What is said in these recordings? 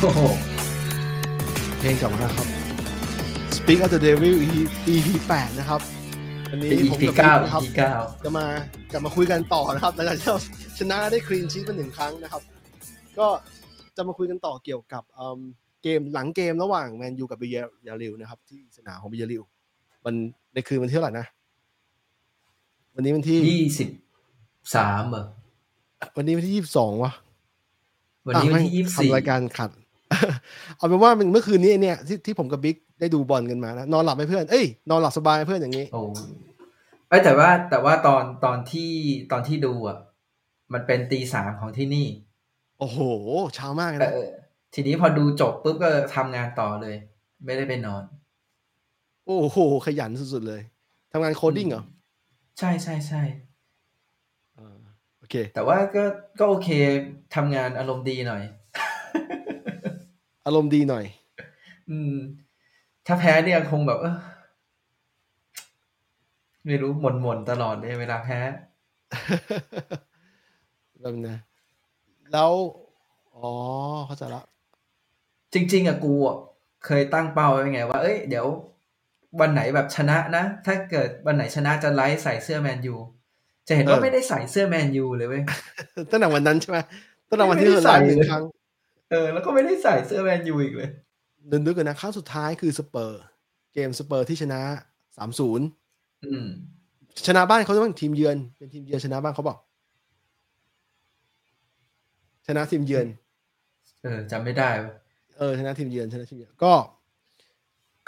โอ้โหเพลงกลับมาแล้วครับ Speak of the Devil EP 8นะครับวันนี้เป็น ผม EP กับเก้า พี่นะครับ EP เก้าจะมาจะมาคุยกันต่อนะครับหลังจากที่เราชนะได้คลีนชีตมาหนึ่งครั้งนะครับ ก็จะมาคุยกันต่อเกี่ยวกับเอิ่มเกมหลังเกมระหว่างแมนยูกับเบียยาริวนะครับ ที่สนามของเบียริวมันในคืนวันที่เท่าไหร่นะ วันนี้วันที่ ยี่สิบสามเหรอวันนี้วันที่ยี่สิบสองวะ วันนี้อะวันไม่ที่ยี่สิบสี่ทำรายการขัด เอาเป็นว่ามันเมื่อคืนนี้เนี่ยที่ที่ผมกับบิ๊กได้ดูบอลกันมานะนอนหลับไหมเพื่อนเอ้ยนอนหลับสบายไหมเพื่อนอย่างนี้โอ้ไอยแต่ว่าแต่ว่าตอนตอนที่ตอนที่ดูอะมันเป็นตีสามของที่นี่ โอ้โหเช้ามากเลยเอนะอทีนี้พอดูจบปุ๊บก็ทำงานต่อเลย ไม่ได้ไปนอน โอ้โห ขยันสุดๆเลยทำงาน coding เหรอ ใช่ใช่ใช่อ่าโอเค แต่ว่าก็ก็โอเคทำงานอารมณ์ดีหน่อย อารมณ์ดีหน่อย อืม ถ้าแพ้เนี่ยคงแบบเออไม่รู้หม่นหม่นๆตลอดเลยเวลาแพ้แบบนะแล้ว อ๋อ เข้าใจละ จริง ๆอะกูอะเคยตั้งเป้าไว้ไงว่า เอ้ย เดี๋ยว วันไหนแบบชนะนะ ถ้าเกิดวันไหนชนะจะไลฟ์ใส่เสื้อแมนยู จะเห็นว่าไม่ได้ใส่เสื้อแมนยูเลยเว้ยตั้งแต่วันนั้นใช่ไหมตั้งแต่วันที่ไม่เราได้ไลฟ์หนึ่งใส่เลยครั้งเออ แล้วก็ไม่ได้ใส่เสื้อแมนยูอีกเลยเดินนึกกันนะครั้งสุดท้ายคือสเปอร์ เกมสเปอร์ที่ชนะสามศูนย์อืมชนะบ้านเขาต้องทีมเยือนเป็นทีมเยือนชนะบ้านเขาบอก ชนะทีมเยือน เออจำไม่ได้วะเออชนะทีมเยือนชนะทีมเยือนก็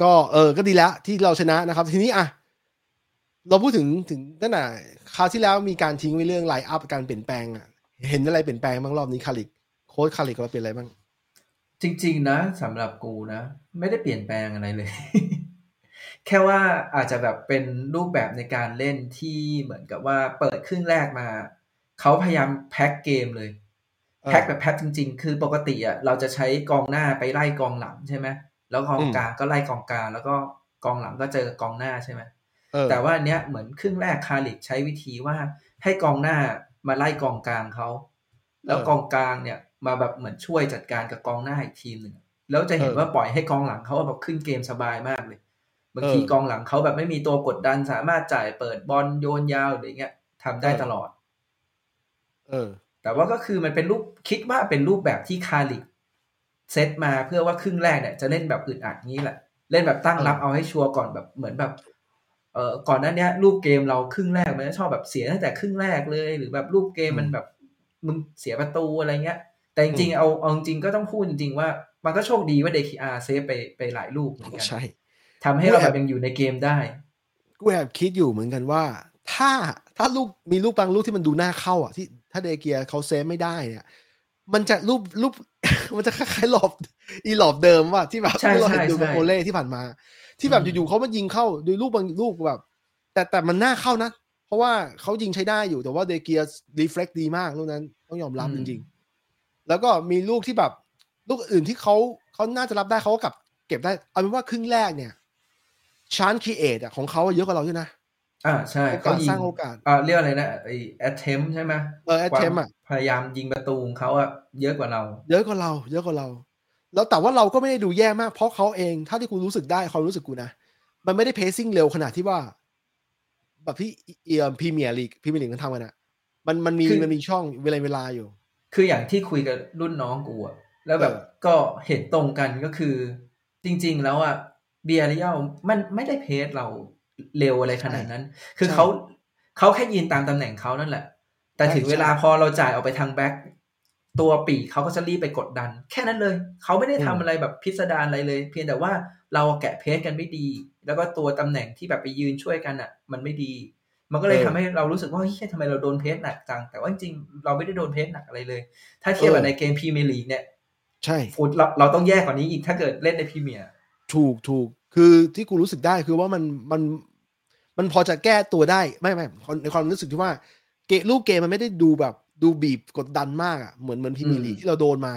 ก็เออ ก็ดีแล้วที่เราชนะนะครับ ทีนี้อะ เราพูดถึงถึงตั้งแต่คราวที่แล้วมีการทิ้งไว้เรื่องไลน์อัพการเปลี่ยนแปลงอะ เห็นอะไรเปลี่ยนแปลงบ้างรอบนี้คาริกโค้ชคาริกเราเปลี่ยนอะไรบ้าง จริง ๆ นะสำหรับกูนะ ไม่ได้เปลี่ยนแปลงอะไรเลย แค่ว่าอาจจะแบบเป็นรูปแบบในการเล่นที่เหมือนกับว่าเปิดครึ่งแรกมา เขาพยายามแพ็คเกมเลยเออแพ็คแบบแพ็คจริง ๆ คือปกติอะเราจะใช้กองหน้าไปไล่กองหลังใช่ไหมแล้วกองอืมกลางก็ไล่กองกลางแล้วก็กองหลังก็เจอกองหน้าใช่ไหมเออ แต่ว่าอันเนี้ยเหมือนครึ่งแรกคาริกใช้วิธีว่าให้กองหน้ามาไล่กองกลางเขา แล้วกองกลางเนี่ยมาแบบเหมือนช่วยจัดการกับกองหน้าอีกทีมหนึ่งแล้วจะเห็นว่าปล่อยให้กองหลังเขาแบบขึ้นเกมสบายมากเลยบางทีกองหลังเขาแบบไม่มีตัวกดดันสามารถจ่ายเปิดบอลโยนยาวหรืออย่างเงี้ยทำได้ตลอด เออ แต่ว่าก็คือมันเป็นรูปคิดว่าเป็นรูปแบบที่คาริกเซตมาเพื่อว่าครึ่งแรกเนี่ยจะเล่นแบบอึดอัดงี้แหละ เล่นแบบตั้งรับเออเอาให้ชัวร์ก่อนแบบเหมือนแบบ เอ่อก่อนหน้าเนี้ยรูปเกมเราครึ่งแรกมันจะชอบแบบเสียตั้งแต่ครึ่งแรกเลย หรือแบบรูปเกมมันแบบมึงเสียประตูอะไรเงี้ย แต่จริงๆเอาเอาจริงๆก็ต้องพูดจริงๆว่ามันก็โชคดีว่าเดเคอา save ไปไปหลายลูกเหมือนกันใช่ทำให้เราแบบยังอยู่ในเกมได้ กูแอบคิดอยู่เหมือนกันว่า ถ้าถ้าลูกมีลูกบางลูกที่มันดูน่าเข้าอะที่ถ้าเดเกียเขา save ไม่ได้เนี่ยมันจะรูปรูปมันจะคล้ายๆ loop อี loop เดิมว่าที่แบบใช่ที่เราเห็นใช่ดูกับใช่โอเล่ที่ผ่านมา ที่แบบอืมอยู่ๆเขามายิงเข้าโดยลูกบางลูกแบบ แต่แต่มันน่าเข้านะ เพราะว่าเขายิงใช้ได้อยู่แต่ว่าเดเกีย reflex ดีมากลูกนั้น ต้องยอมรับจริงๆ แล้วก็มีลูกที่แบบ ลูกอื่นที่เขาเขาน่าจะรับได้เขาก็กลับเก็บได้ เอาเป็นว่าครึ่งแรกเนี่ย chance create อะของเขาอะเยอะกว่าเราด้วยนะอ่าใช่โอกาสเขายิสร้างโอกาสอ่าเรียกอะไรนะไอ attempt ใช่ไหมเออ attempt อะพยายามยิงประตูของเขาอะเยอะกว่าเรา เยอะกว่าเรา เยอะกว่าเรา แล้วแต่ว่าเราก็ไม่ได้ดูแย่มาก เพราะเขาเองถ้าที่กูรู้สึกได้เขารู้สึกกูนะ มันไม่ได้เพ c ซิ่งเร็วขนาดที่ว่า แบบที่เอียพรีเมียร์ลีกพรีเมียร์ลีกมันทำกันอะมันมันมีคือมันมีช่องเวลาเวลาอยู่ คืออย่างที่คุยกับรุ่นน้องกูอะแล้วแบบเออก็เห็นตรงกันก็คือ จริง ๆ แล้วอะเบียร์เรียลมันไม่ได้เพจเราเร็วอะไรขนาดนั้น คือเขาเขาแค่ยืนตามตำแหน่งเขานั่นแหละ แต่ถึงเวลาพอเราจ่ายออกไปทางแบ็ค ตัวปีกเขาก็จะรีบไปกดดัน แค่นั้นเลย เขาไม่ได้ทำอะไรแบบพิสดารอะไรเลย เพียงแต่ว่าเราแกะเพจกันไม่ดี แล้วก็ตัวตำแหน่งที่แบบไปยืนช่วยกันอะมันไม่ดี มันก็เลยเออทำให้เรารู้สึกว่าเฮ้ยทำไมเราโดน press หนักจัง แต่ว่าจริงๆเราไม่ได้โดน press หนักอะไรเลย ถ้าเทียบกับเออในเกมพรีเมียร์ลีกเนี่ย ใช่ฟูดเราเราต้องแย่กว่านี้อีกถ้าเกิดเล่นในพรีเมียร์ถูกถูกคือที่กูรู้สึกได้คือว่ามันมันมันพอจะแก้ตัวได้ไม่ไม่ในความรู้สึกที่ว่าเกมลูกเกมมันไม่ได้ดูแบบ ดูบีบกดดันมากอะเหมือนเหมือนพรีเมียร์ลีกที่เราโดนมา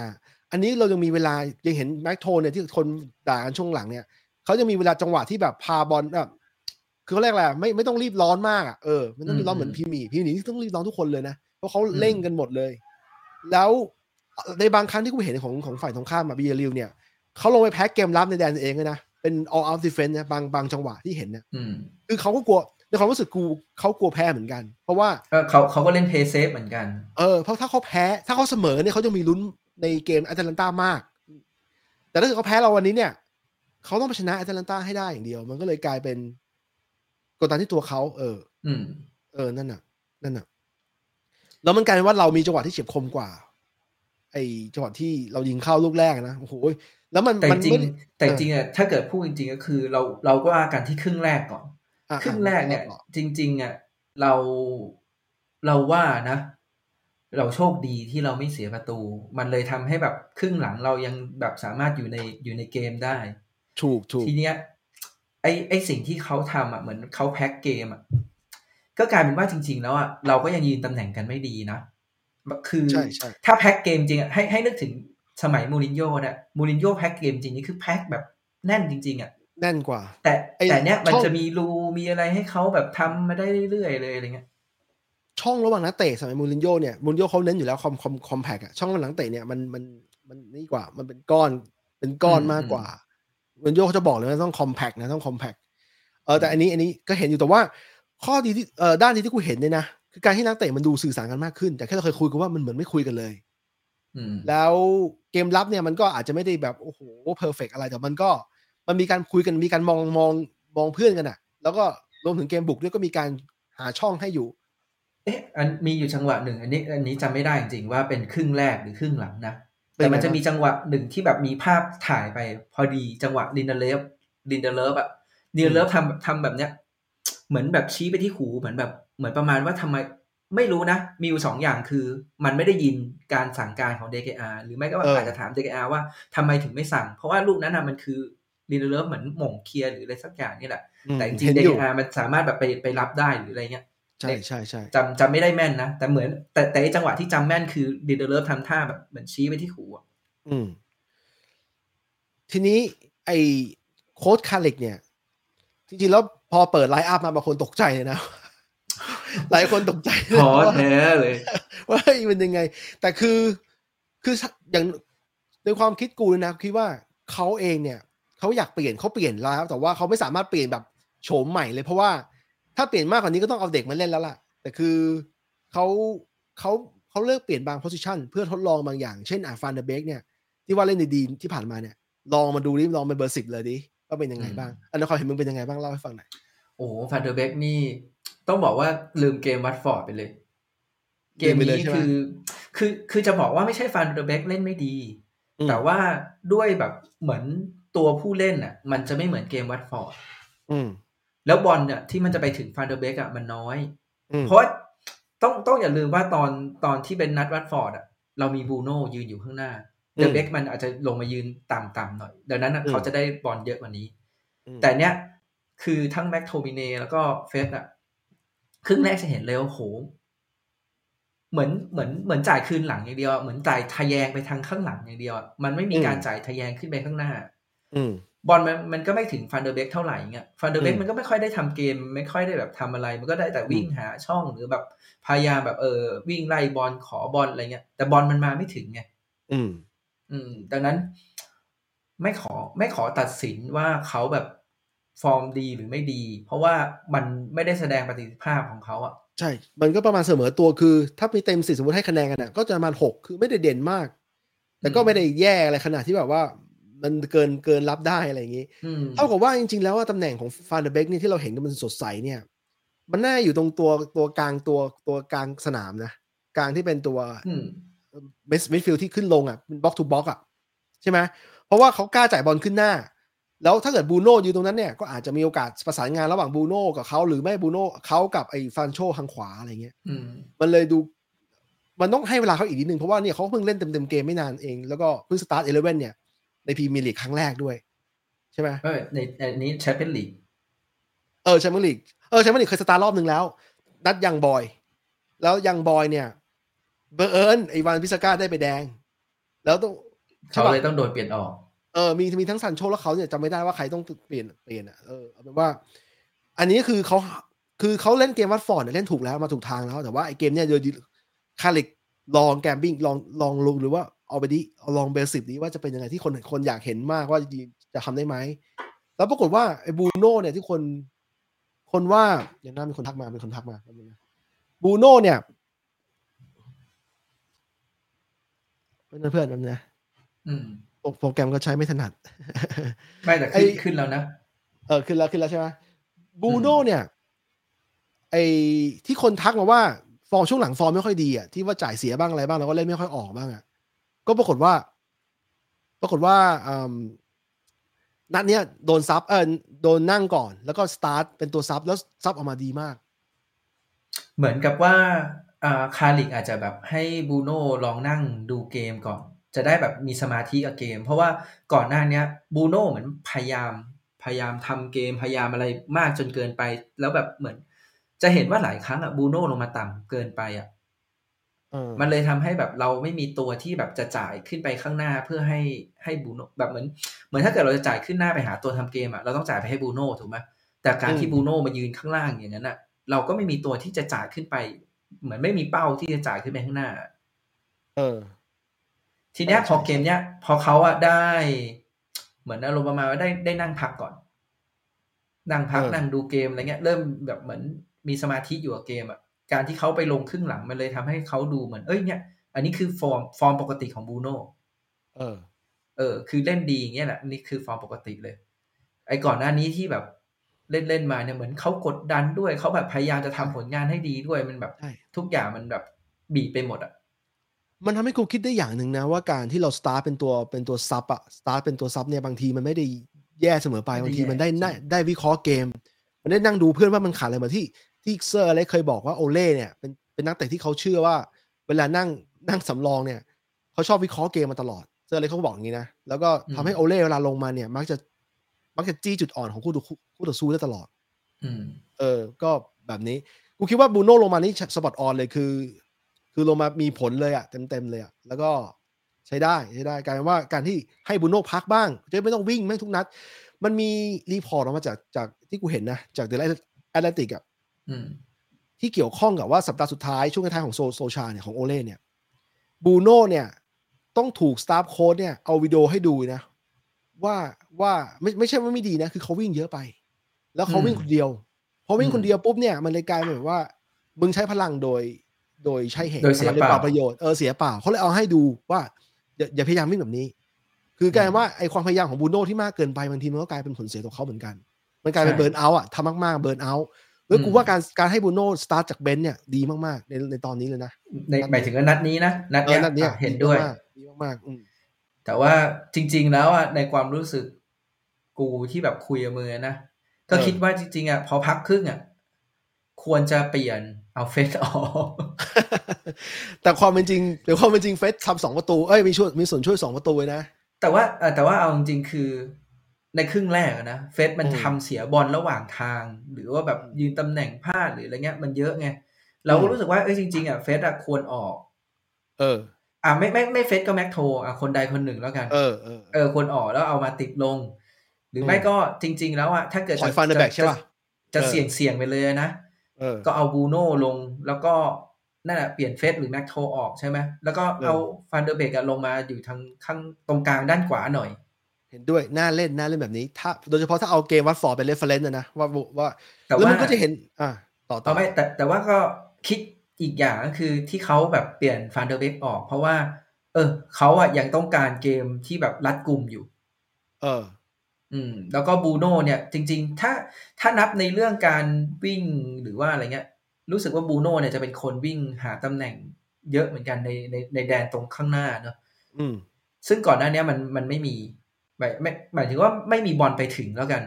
อันนี้เรายังมีเวลายังเห็นแม็คโทมิเนย์เนี่ยที่คนด่ากันช่วงหลังเนี่ยเขาจะมีเวลาจังหวะที่แบบพาบอลแบบคือเขาเรียกอะไรไม่ไม่ต้องรีบร้อนมากอะเออไม่ต้องรีบร้อนเหมือนพรีเมียร์พรีเมียร์ลีกที่ต้องรีบร้อนทุกคนเลยนะเพราะเขาเร่งกันหมดเลย แล้วในบางครั้งที่กูเห็นของของฝ่ายตรงข้ามมาบียาร์เรอัลเนี่ยเขาลงไปแพ็คเกมรับในแดนเองเลยนะเป็น all out defense นะบางบางจังหวะที่เห็นเนี่ยอืมคือเขาก็กลัว ในความรู้สึกกูเขากลัวแพ้เหมือนกัน เพราะว่าก็เขาเขาก็เล่น play safe เหมือนกัน เออเพราะถ้าเขาแพ้ ถ้าเขาเสมอเนี่ยเขาจะมีลุ้นในเกมแอตแลนตามาก แต่ถ้าเกิดเขาแพ้เราวันนี้เนี่ยเขาต้องไปชนะแอตแลนตาให้ได้อย่างเดียว มันก็เลยกลายเป็นกดดันที่ตัวเขาเออ อืม เออนั่นน่ะ นั่นน่ะ แล้วมันกลายเป็นว่าเรามีจังหวะที่เฉียบคมกว่า ไอ้จังหวะที่เรายิงเข้าลูกแรกนะโอ้โหแล้วมันแต่มันจริงไม่ได้แต่จริงอะถ้าเกิดพูดจริง ๆ ก็คือ เราเราก็ว่ากันที่ครึ่งแรกก่อนอะ ครึ่งแรกเนี่ยอะจริง ๆอะเราเราว่านะ เราโชคดีที่เราไม่เสียประตู มันเลยทำให้แบบครึ่งหลังเรายังแบบสามารถอยู่ในอยู่ในเกมได้ ถูกถูกทีเนี้ยไอไอสิ่งที่เขาทำอะเหมือนเขาแพ็กเกมอะก็กลายเป็นว่าจริง ๆ แล้วอะเราก็ยังยืนตำแหน่งกันไม่ดีนะคือใช่ใช่ถ้าแพ็กเกมจริงอะให้ให้นึกถึงสมัยมูรินโญ่เนี่ยมูรินโญ่แพ็กเกมจริงนี่คือแพ็กแบบแน่นจริง ๆอะแน่นกว่า แต่ไอ้แต่เนี้ยมันช่องจะมีรู มีอะไรให้เขาแบบทำมาได้เรื่อยๆเลยอะไรเงี้ยช่องระหว่างนักเตะสมัยมูรินโญ่เนี่ยมูรินโญ่เขาเน้นอยู่แล้วคอมคอมคอมแพกอะช่องระหว่างนักเตะเนี่ยมันมันมันนี่กว่า มันเป็นก้อนเป็นก้อนมากกว่ามูรินโญ่เขาจะบอกเลยว่าต้องคอมแพกนะต้องคอมแพกเออแต่อันนี้อันนี้ก็เห็นอยู่แต่ว่า ข้อดีที่เออด้านที่ที่กูเห็นเนี่ยนะคือการที่นักเตะมันดูสื่อสารกันมากขึ้น แต่แค่เราเคยคุยกันว่ามันเหมือนไม่คุยกันเลยอืมแล้วเกมรับเนี่ยมันก็อาจจะไม่ได้แบบโอ้โหperfect อะไรแต่มันก็มันมีการคุยกันมีการมองมองมองเพื่อนกันอะ แล้วก็รวมถึงเกมบุกด้วยก็มีการหาช่องให้อยู่ เอ๊ะอันมีอยู่จังหวะหนึ่ง อันนี้อันนี้จำไม่ได้จริงๆว่าเป็นครึ่งแรกหรือครึ่งหลังนะเป็นไงแต่มันจะบ้างมีจังหวะหนึ่งที่แบบมีภาพถ่ายไป พอดีจังหวะลินเดเลฟลินเดเลฟอะลินเดเลฟทำทำแบบเนี้ย เหมือนแบบชี้ไปที่หูเหมือนแบบ เหมือนประมาณว่าทำไมไม่รู้นะ มีอยู่สองอย่างคือ มันไม่ได้ยินการสั่งการของ เดเคอา หรือไม่ก็ว่าเออออาจจะถาม เดเคอา ว่าทำไมถึงไม่สั่ง เพราะว่าลูกนั้นน่ะมันคือลินเดเลฟเหมือนโหม่ง clear หรืออะไรสักอย่างนี่แหละอืม แต่จริงเห็นๆอยู่ เดเคอา มันสามารถแบบไปไปรับได้หรืออะไรเงี้ยใช่ใช่ใช่จำจำไม่ได้แม่นนะ แต่เหมือน แต่แต่ไอ้จังหวะที่จำแม่นคือดีเดอร์เลิฟทำท่าแบบเหมือนชี้ไปที่หูอะอืม ทีนี้ไอ้โค้ชคาริกเนี่ย จริงๆ แล้วพอเปิด line up มาบางคนตกใจเลยนะ หลายคนตกใจเลยพอว่าแท้เลย ว่าเฮ้ยมันยังไง แต่คือคืออย่างในความคิดกูนะคิดว่าเขาเองเนี่ยเขาอยากเปลี่ยนเขาเปลี่ยนแล้ว แต่ว่าเขาไม่สามารถเปลี่ยนแบบ โฉมใหม่เลยเพราะว่าถ้าเปลี่ยนมากกว่านี้ก็ต้องเอาเด็กมาเล่นแล้วล่ะ แต่คือเขาเขาเขาเลือกเปลี่ยนบาง position เพื่อทดลองบางอย่าง เช่นอ่าฟานเดเบกเนี่ย ที่ว่าเล่นดีๆที่ผ่านมาเนี่ย ลองมาดูดิลองเป็นเบอร์สิบเลยดิว่าเป็นยังไงบ้าง อันนั้นความเห็นมึงเป็นยังไงบ้างเล่าให้ฟังหน่อยโอ้ฟันเดอร์เบกนี่ ต้องบอกว่าลืมเกมวัตฟอร์ดไปเลย เกมลืมไปเลยนี้ใช่ไหมคือ คือคือจะบอกว่าไม่ใช่ฟันเดอร์เบกเล่นไม่ดีอืมแต่ว่าด้วยแบบเหมือนตัวผู้เล่นอะ มันจะไม่เหมือนเกมวัตฟอร์ดอืม แล้วบอลเนี่ยที่มันจะไปถึงฟันเดอร์เบกอะมันน้อยอืมเพราะว่าต้องต้องอย่าลืมว่าตอนตอนที่เป็นนัดวัตฟอร์ดอะเรามีบรูโน่ยืนอยู่ข้างหน้าอืมเดอะเบกมันอาจจะลงมายืนต่ำๆหน่อย ดังนั้นน่ะอืมเขาจะได้บอลเยอะกว่านี้อืมแต่เนี้ยคือทั้งแม็คโทมิเนย์แล้วก็เฟร็ดอะครึ่งแรกจะเห็นเลยว่าโหเหมือนเหมือนเหมือนจ่ายคืนหลังอย่างเดียวอะเหมือนจ่ายทะแยงไปทางข้างหลังอย่างเดียวอะมันไม่มีการจ่ายทะแยงขึ้นไปข้างหน้า อืม บอลมันมันก็ไม่ถึงฟันเดอร์เบกเท่าไหร่เงี้ยฟันเดอร์เบกอืมมันก็ไม่ค่อยได้ทำเกม ไม่ค่อยได้แบบทำอะไร มันก็ได้แต่วิ่งหาช่องหรือแบบพยายามแบบเออวิ่งไล่บอลขอบอลอะไรเงี้ย แต่บอลมันมาไม่ถึงไงอืม อืม ดังนั้น ไม่ขอไม่ขอตัดสินว่าเขาแบบฟอร์มดีหรือไม่ดี เพราะว่ามันไม่ได้แสดงประสิทธิภาพของเขาอะใช่ มันก็ประมาณเสมอตัวคือ ถ้ามีเต็มสิบสมมติให้คะแนนกันนะก็จะประมาณหกคือไม่ได้เด่นมาก แต่ก็อืมไม่ได้แย่อะไรขนาดที่แบบว่า มันเกินเกินรับได้อะไรอย่างนี้อืมเท่ากับว่าจริง ๆ แล้วว่าตำแหน่งของฟานเดอร์เบกนี่ที่เราเห็นกันมันสดใสเนี่ย มันน่าอยู่ตรงตัวตัวกลางตัวตัวกลางสนามนะกลางที่เป็นตัวอืม mid midfield ที่ขึ้นลงอะเป็น box to box อะใช่ไหมเพราะว่าเขากล้าจ่ายบอลขึ้นหน้า แล้วถ้าเกิดบรูโน่ยืนตรงนั้นเนี่ยก็อาจจะมีโอกาสประสานงานระหว่างบรูโน่กับเขาหรือไม่บรูโน่เขากับไอ้ซานโชทางขวาอะไรเงี้ยอืมมันเลยดูมันต้องให้เวลาเขาอีกนิดนึงเพราะว่าเนี่ยเขาเพิ่งเล่นเต็มเต็มๆเกมไม่นานเอง แล้วก็เพิ่ง start eleven เนี่ย ในพรีเมียร์ลีกครั้งแรกด้วย ใช่ไหมเออในอันนี้แชมเปี้ยนลีกเออแชมเปี้ยนลีกเออแชมเปี้ยนลีกเคยสตาร์ทรอบหนึ่งแล้ว นัดยังบอยส์ แล้วยังบอยส์เนี่ยบังเอิญไอ้วานบิสซาก้าได้ไปแดง แล้วต้องเขาเลยต้องโดนเปลี่ยนออกเออมีมีทั้งซานโชและเขาเนี่ยจำไม่ได้ว่าใครต้องเปลี่ยนเปลี่ยนอะเออเอาเป็นว่า อันนี้คือเขาคือเขาเล่นเกมวัตฟอร์ดเนี่ยเล่นถูกแล้วมาถูกทางแล้ว แต่ว่าไอ้เกมเนี่ยโดยคาร์ริคลอง gambling ลองลองลงหรือว่า เอาไปดิเอาลอง basic นี้ว่าจะเป็นยังไงที่คนคนอยากเห็นมากว่าจะทำได้ไหม แล้วปรากฏว่าไอ้บูโน่เนี่ยที่คน คนว่าอย่างนั้นมีคนทักมามีคนทักมาบูโน่เนี่ยเพื่อนเพื่อนนั่นนะโปรแกรมก็ใช้ไม่ถนัด ไม่แต่ขึ้นขึ้นแล้วนะ เออขึ้นแล้วขึ้นแล้วใช่ไหมบูโน่เนี่ย ไอ้ที่คนทักมาว่า ฟอร์มช่วงหลังฟอร์มไม่ค่อยดีอะที่ว่าจ่ายเสียบ้างอะไรบ้างแล้วก็เล่นไม่ค่อยออกบ้างอะ ก็ปรากฏว่า ปรากฏว่านัดเนี้ยโดน sub เออโดนนั่งก่อน แล้วก็สตาร์ทเป็นตัว sub แล้ว sub ออกมาดีมาก เหมือนกับว่าคาร์ริคอาจจะแบบให้บรูโน่ลองนั่งดูเกมก่อน จะได้แบบมีสมาธิกับเกม เพราะว่าก่อนหน้านี้บรูโน่เหมือนพยายามพยายามทำเกมพยายามอะไรมากจนเกินไป แล้วแบบเหมือน จะเห็นว่าหลายครั้งอะบรูโน่ลงมาต่ำเกินไปอะ มันเลยทำให้แบบเราไม่มีตัวที่แบบจะจ่ายขึ้นไปข้างหน้าเพื่อให้ให้บูโน่แบบเหมือนเหมือนถ้าเกิดเราจะจ่ายขึ้นหน้าไปหาตัวทำเกมอะเราต้องจ่ายไปให้บูโน่ถูกไหมแต่การที่บูโน่มายืนข้างล่างอย่างนั้นอะเราก็ไม่มีตัวที่จะจ่ายขึ้นไป เหมือนไม่มีเป้าที่จะจ่ายขึ้นไปข้างหน้า เออ ทีเนี้ยพอเกมเนี้ยพอเขาอะได้ เหมือนอารมณ์ประมาณว่าได้ได้นั่งพักก่อน นั่งพักนั่งดูเกมอะไรเงี้ย เริ่มแบบเหมือนมีสมาธิอยู่กับเกมอะ การที่เขาไปลงครึ่งหลังมันเลยทำให้เขาดูเหมือน เอ้ยเนี่ย อันนี้คือฟอร์มฟอร์มปกติของบรูโน่เออ เออ คือเล่นดีอย่างเงี้ยแหละนี่คือฟอร์มปกติเลย ไอ้ก่อนหน้านี้ที่แบบเล่นเล่นมาเนี่ยเหมือนเขากดดันด้วยเขาแบบพยายามจะทำผลงานให้ดีด้วยมันแบบ ทุกอย่างมันแบบบีบไปหมดอะมันทำให้กูคิดได้อย่างหนึ่งนะว่าการที่เราสตาร์ทเป็นตัวเป็นตัว sub อะสตาร์ทเป็นตัว sub เนี่ยบางทีมันไม่ได้แย่เสมอไปบางทีมันได้ได้วิเคราะห์เกม มันได้นั่งดูเพื่อนว่ามันขาดอะไรมาที่ ที่เซอร์อเล็กซ์เคยบอกว่าโอเล่เนี่ยเป็นเป็นนักเตะที่เขาเชื่อว่า เวลานั่งนั่งสำรองเนี่ยเขาชอบวิเคราะห์เกมมาตลอดเซอร์อเล็กซ์เขาบอกอย่างนี้นะแล้วก็ทำให้โอเล่เวลาลงมาเนี่ย มักจะมักจะจี้จุดอ่อนของคู่ต่อคู่ต่อสู้ได้ตลอดเออ ก็แบบนี้กูคิดว่าบรูโน่ลงมานี่ spot on เลยคือ คือลงมามีผลเลยอะเต็มเต็มเลยอะแล้วก็ใช้ได้ใช้ได้กลายเป็นว่าการที่ให้บรูโน่พักบ้างจะไม่ต้องวิ่งไม่ทุกนัด มันมี report ออกมาจากจากที่กูเห็นนะ จาก The Athletic อะ ที่เกี่ยวข้องกับว่าสัปดาห์สุดท้าย ช่วงท้ายของโซลชาเนี่ยของโอเล่เนี่ยบรูโน่เนี่ย ต้องถูกสตาฟโค้ชเนี่ยเอาวิดีโอให้ดูนะ ว่าว่าไม่ไม่ใช่ว่าไม่ดีนะ คือเขาวิ่งเยอะไป แล้วเขาวิ่งคนเดียวพอวิ่งคนเดียวปุ๊บเนี่ยมันเลยกลายเป็นแบบว่า มึงใช้พลังโดย โดยใช้เหตุโดยเสียเปล่าประโยชน์เออเสียเปล่าเขาเลยเอาให้ดูว่าอย่าอย่าพยายามวิ่งแบบนี้ คือกลายว่าไอความพยายามของบูโน่ที่มากเกินไปบางทีมันก็กลายเป็นผลเสียต่อเขาเหมือนกัน มันกลายเป็นเบิร์นเอาท์อะทำมากๆเบิร์นเอาท์ แล้วกูว่าการการให้บูโน่สตาร์ทจากเบนซ์เนี่ยดีมากๆ ในในตอนนี้เลยนะในหมายถึงนัดนี้นะนัดนี้เห็นด้วยดีมากๆแต่ว่าจริง ๆ แล้วอะในความรู้สึกกูที่แบบคุยกับมือนะก็คิดว่าจริงๆอะพอพักครึ่งอะควรจะเปลี่ยนเอาเฟสออกแต่ความเป็นจริงแต่ความเป็นจริงเฟสทำสองประตูเอ้ยมีช่วยมีส่วนช่วยสองประตูเลยนะแต่ว่าแต่ว่าเอาจริงๆคือ ในครึ่งแรกนะเฟสมันทำเสียบอลระหว่างทาง หรือว่าแบบยืนตำแหน่งพลาดหรืออะไรเงี้ยมันเยอะไงเราก็รู้สึกว่าเอ้ยจริงๆอะเฟสอะควรออก เออ อะไม่ไม่ไม่เฟสก็แม็กโทอะคนใดคนหนึ่งแล้วกัน เออเออเออควรออกแล้วเอามาติดลง หรือไม่ก็จริง ๆ แล้วอะถ้าเกิดจะฟานเดอเบกใช่ป่ะจะเสี่ยงเสี่ยงไปเลยนะก็เอาบรูโน่ลงแล้วก็นั่นแหะเปลี่ยนเฟร็ดหรือแม็คโทออกใช่ไหมแล้วก็เอาฟันเดอร์เบกลงมาอยู่ทางข้างตรงกลางด้านขวาหน่อย เห็นด้วยน่าเล่นน่าเล่นแบบนี้ ถ้าโดยเฉพาะถ้าเอาเกมวัตฟอร์ดเป็น reference นะว่าว่าแต่ว่ามันก็จะเห็น อ่าต่อต่อไม่แต่แต่ว่าก็คิดอีกอย่างก็คือที่เขาแบบเปลี่ยนฟันเดอร์เบกออก เพราะว่า เออเขาอะยังต้องการเกมที่แบบรัดกลุ่มอยู่ เออ อืม แล้วก็บูโน่เนี่ย จริง ๆ ถ้าถ้านับในเรื่องการวิ่งหรือว่าอะไรเงี้ย รู้สึกว่าบูโน่เนี่ยจะเป็นคนวิ่งหาตำแหน่งเยอะเหมือนกันในในในแดนตรงข้างหน้าเนาะอืม ซึ่งก่อนหน้านี้มันมันไม่มี หมายไม่หมายถึงว่าไม่มีบอลไปถึงแล้วกัน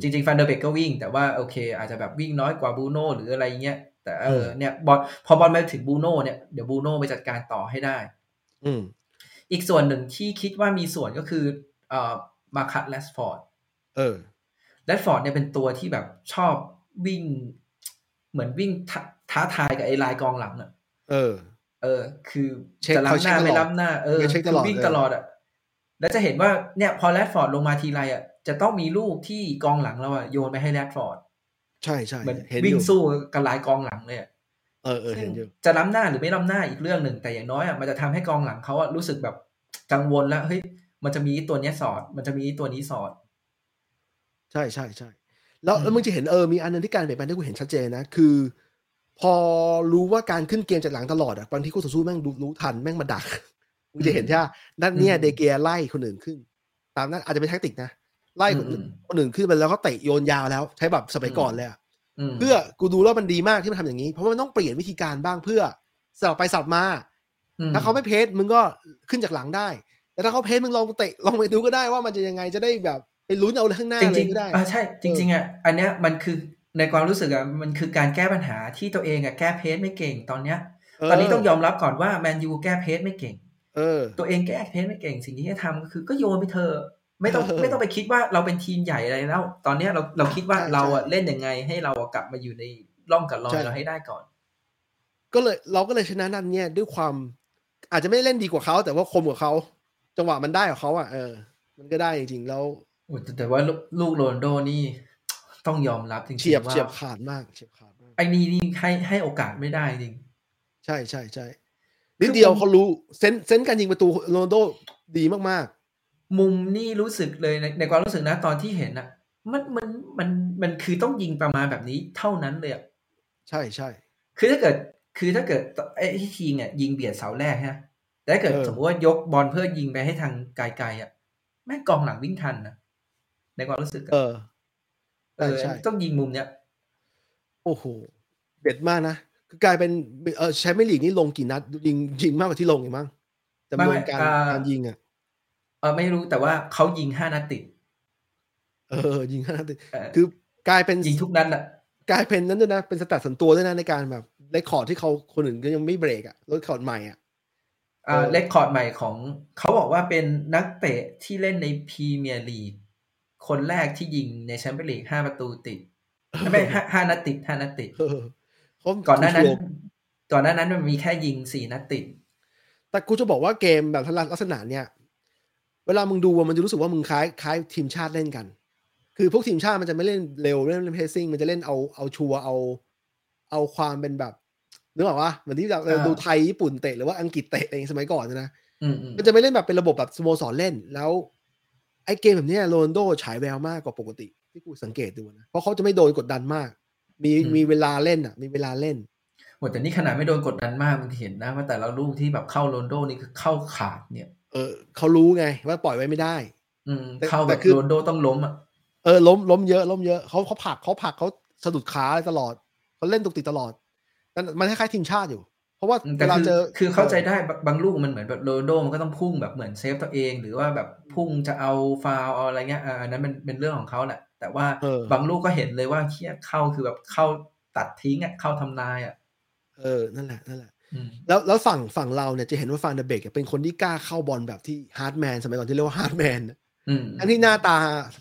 จริงๆฟันเดอร์เบกก็วิ่ง แต่ว่าโอเค อาจจะแบบวิ่งน้อยกว่าบูโน่หรืออะไรเงี้ยแต่เออเนี่ยบอลพอบอลมาถึงบรูโน่เนี่ยเดี๋ยวบรูโน่ไปจัดการต่อให้ได้ อืมอีกส่วนหนึ่งที่คิดว่ามีส่วนก็คือเอ่อมาร์คัสแรชฟอร์ดเออแรชฟอร์ดเนี่ยเป็นตัวที่แบบชอบวิ่ง เหมือนวิ่งท้าทายกับไอ้ลายกองหลังอะเออ เออ คือจะล้ำหน้าไม่ล้ำหน้า เออคือวิ่งตลอดอะ แล้วจะเห็นว่าเนี่ยพอแรดฟอร์ดลงมาทีไรอะจะต้องมีลูกที่กองหลังเราอะโยนไปให้แรดฟอร์ดใช่ใช่เหมือนวิ่งสู้กับลายกองหลังเลยออเออซึ่เห็งนอยู่จะล้ำหน้าหรือไม่ล้ำหน้าอีกเรื่องหนึ่งแต่อย่างน้อยอะมันจะทำให้กองหลังเขาอะรู้สึกแบบกังวลแล้วเฮ้ยมันจะมีตัวเนี้ยสอด มันจะมีตัวนี้สอด ใช่ใช่ใช่แล้วอืมแล้วมึงจะเห็นเออมีอันนึงที่การเปลี่ยนแปลงที่กูเห็นชัดเจนนะคือ พอรู้ว่าการขึ้นเกมจากหลังตลอดอะบางทีคู่ต่อสู้แม่งรู้รู้ทันแม่งมาดัก มึงจะเห็นใช่ไหมนั่นเนี่ยเดเกียไล่คนอื่นขึ้น ตามนั้นอาจจะเป็นแท็กติกนะไล่คนอื่นคนอื่นขึ้นไปแล้วก็เตะโยนยาวแล้ว ใช้แบบสมัยก่อนเลยอะมเพื่อกูดูแล้วมันดีมากที่มันทำอย่างนี้เพราะว่ามันต้องเปลี่ยนวิธีการบ้างเพื่อสลับไปสลับมามถ้าเขาไม่เพจมึงก็ขึ้นจากหลังได้แต่ถ้าเขาเพจมึงลองเตะลองไปดูก็ได้ว่ามันจะยังไงจะได้แบบไปลุ้นเอาข้างหน้าจเลริยงก็ได้ๆอ่าใช่ จริง ๆอะอันเนี้ยมันคือในความรู้สึกอะมันคือการแก้ปัญหาที่ตัวเองอะแก้เพจไม่เก่งตอนเนี้ย ตอนนี้ต้องยอมรับก่อนว่าแมนยูแก้เพจไม่เก่ง เออ ตัวเองแก้เพจไม่เก่งสิ่งที่ให้ทำก็คือ ก็โยนไปเถอะไม่ต้องเออไม่ต้องไปคิดว่าเราเป็นทีมใหญ่อะไรแล้ว ตอนเนี้ยเราเราคิดว่าใช่เราอะใช่เล่นยังไงให้เราอะกลับมาอยู่ในร่องกับรอใช่ยเราให้ได้ก่อน ก็เลยเราก็เลยชนะนัดเนี่ยด้วยความ อาจจะไม่ได้เล่นดีกว่าเขาแต่ว่าคมกว่าเขาจังหวะมันได้ของเขาอะเออ มันก็ได้จริงๆแล้วโอ้แต่แต่ว่าลูกลูกโรนลโดนี่ต้องยอมรับจริงๆเฉียบว่าเฉียบขาดมากเฉียบขาดมากไอ้นี่นี่ให้ให้โอกาสไม่ได้จริง ใช่ใช่ใช่ นิดเดียวเขารู้เซนเซนการยิงประตูโรนลโดดีมากมุมนี่รู้สึกเลยในในความรู้สึกนะตอนที่เห็นอะมันมันมันมันคือต้องยิงประมาณแบบนี้เท่านั้นเลยอะๆใช่ใช่คือถ้าเกิดคือถ้าเกิดไอ้ที่ทีเนี่ยยิงเบียดเสาแรกฮะแต่ถ้าเกิดเออสมมติว่ายกบอลเพื่อยิงไปให้ทางไกลๆอะแม่งกองหลังวิ่งทันนะในความรู้สึกอะเออเออใช่ต้องยิงมุมเนี้ยโอ้โหเด็ดมากนะ คือกลายเป็นเออแชมเปี้ยนลีกนี่ลงกี่นัดยิงยิงมากกว่าที่ลงอีกมั้งจำนวนการการยิงอะเออไม่รู้แต่ว่าเขายิงห้านัดติด เออ ยิงห้านัดเออคือกลายเป็นยิงทุกนัดอะกลายเป็นนั้นด้วยนะเป็น stat ส่วนตัวด้วยนะในการแบบ record ที่เขาคนอื่นก็ยังไม่เบรกอะ record ใหม่อะอ่าเออ record ใหม่ของเขาบอกว่าเป็นนักเตะที่เล่นในพรีเมียร์ลีกคนแรกที่ยิงในแชมเปี้ยนลีกห้าประตูติดไม่ห้าห้านัดติดห้านัดติดเออเขา ก่อนหน้านั้นถูกก่อนหน้านั้นมันมีแค่ยิงสี่นัดติด แต่กูจะบอกว่าเกมแบบลักษณะเนี้ยเวลามึงดูอะมันจะรู้สึกว่ามึงคล้ายคล้ายทีมชาติเล่นกัน คือพวกทีมชาติมันจะไม่เล่นเร็วเล่นเล่นเพสซิ่งมันจะเล่นเอาเอาชัวร์เอา เอาความเป็นแบบนึกออกว่าเหมือนที่เราอ่าดูไทยญี่ปุ่นเตะหรือว่าอังกฤษเตะเองสมัยก่อนนะอืมอืมมันจะไม่เล่นแบบเป็นระบบแบบสโมสรเล่นแล้วไอ้เกมแบบเนี้ยโรนลโดฉายแววมากกว่าปกติ ที่กูสังเกตดูนะเพราะเขาจะไม่โดนกดดันมาก มีมีเวลาเล่นอะ มีเวลาเล่นโหแต่นี่ขนาดไม่โดนกดดันมากมึงเห็นนะว่าแต่ละลูกที่แบบเข้าโรนลโดนี่คือเข้าขาดเนี่ย เออเขารู้ไงว่าปล่อยไว้ไม่ได้ อืมแต่เข้าแต่แบบคือโรนลโดต้องล้มอะเออล้มล้มเยอะล้มเยอะเขาเขาผลักเขาผลักเขาสะดุดขาอะไรตลอดเขาเล่นตุกติกตลอดนั่นมันคล้ายๆทีมชาติอยู่ เพราะว่าแต่เวลาคือเจอคือเข้าใจได้บางบางลูกมันเหมือนแบบโรนัลโดมันก็ต้องพุ่งแบบเหมือน save ตัวเอง หรือว่าแบบพุ่งจะเอาฟาวล์เอาอะไรเงี้ยอ่าอันนั้นมันเป็นเรื่องของเขาแหละ แต่ว่าเออบางลูกก็เห็นเลยว่าเคลียร์เข้าคือแบบเข้าตัดทิ้งอะเข้าทำลายอะเออนั่นแหละนั่นแหละอืมแล้วแล้วฝั่งฝั่งเราเนี่ยจะเห็นว่าฟานเดอเบกเป็นคนที่กล้าเข้าบอลแบบที่ hard man สมัยก่อนที่เรียกว่า hard man อืมอันที่หน้าตา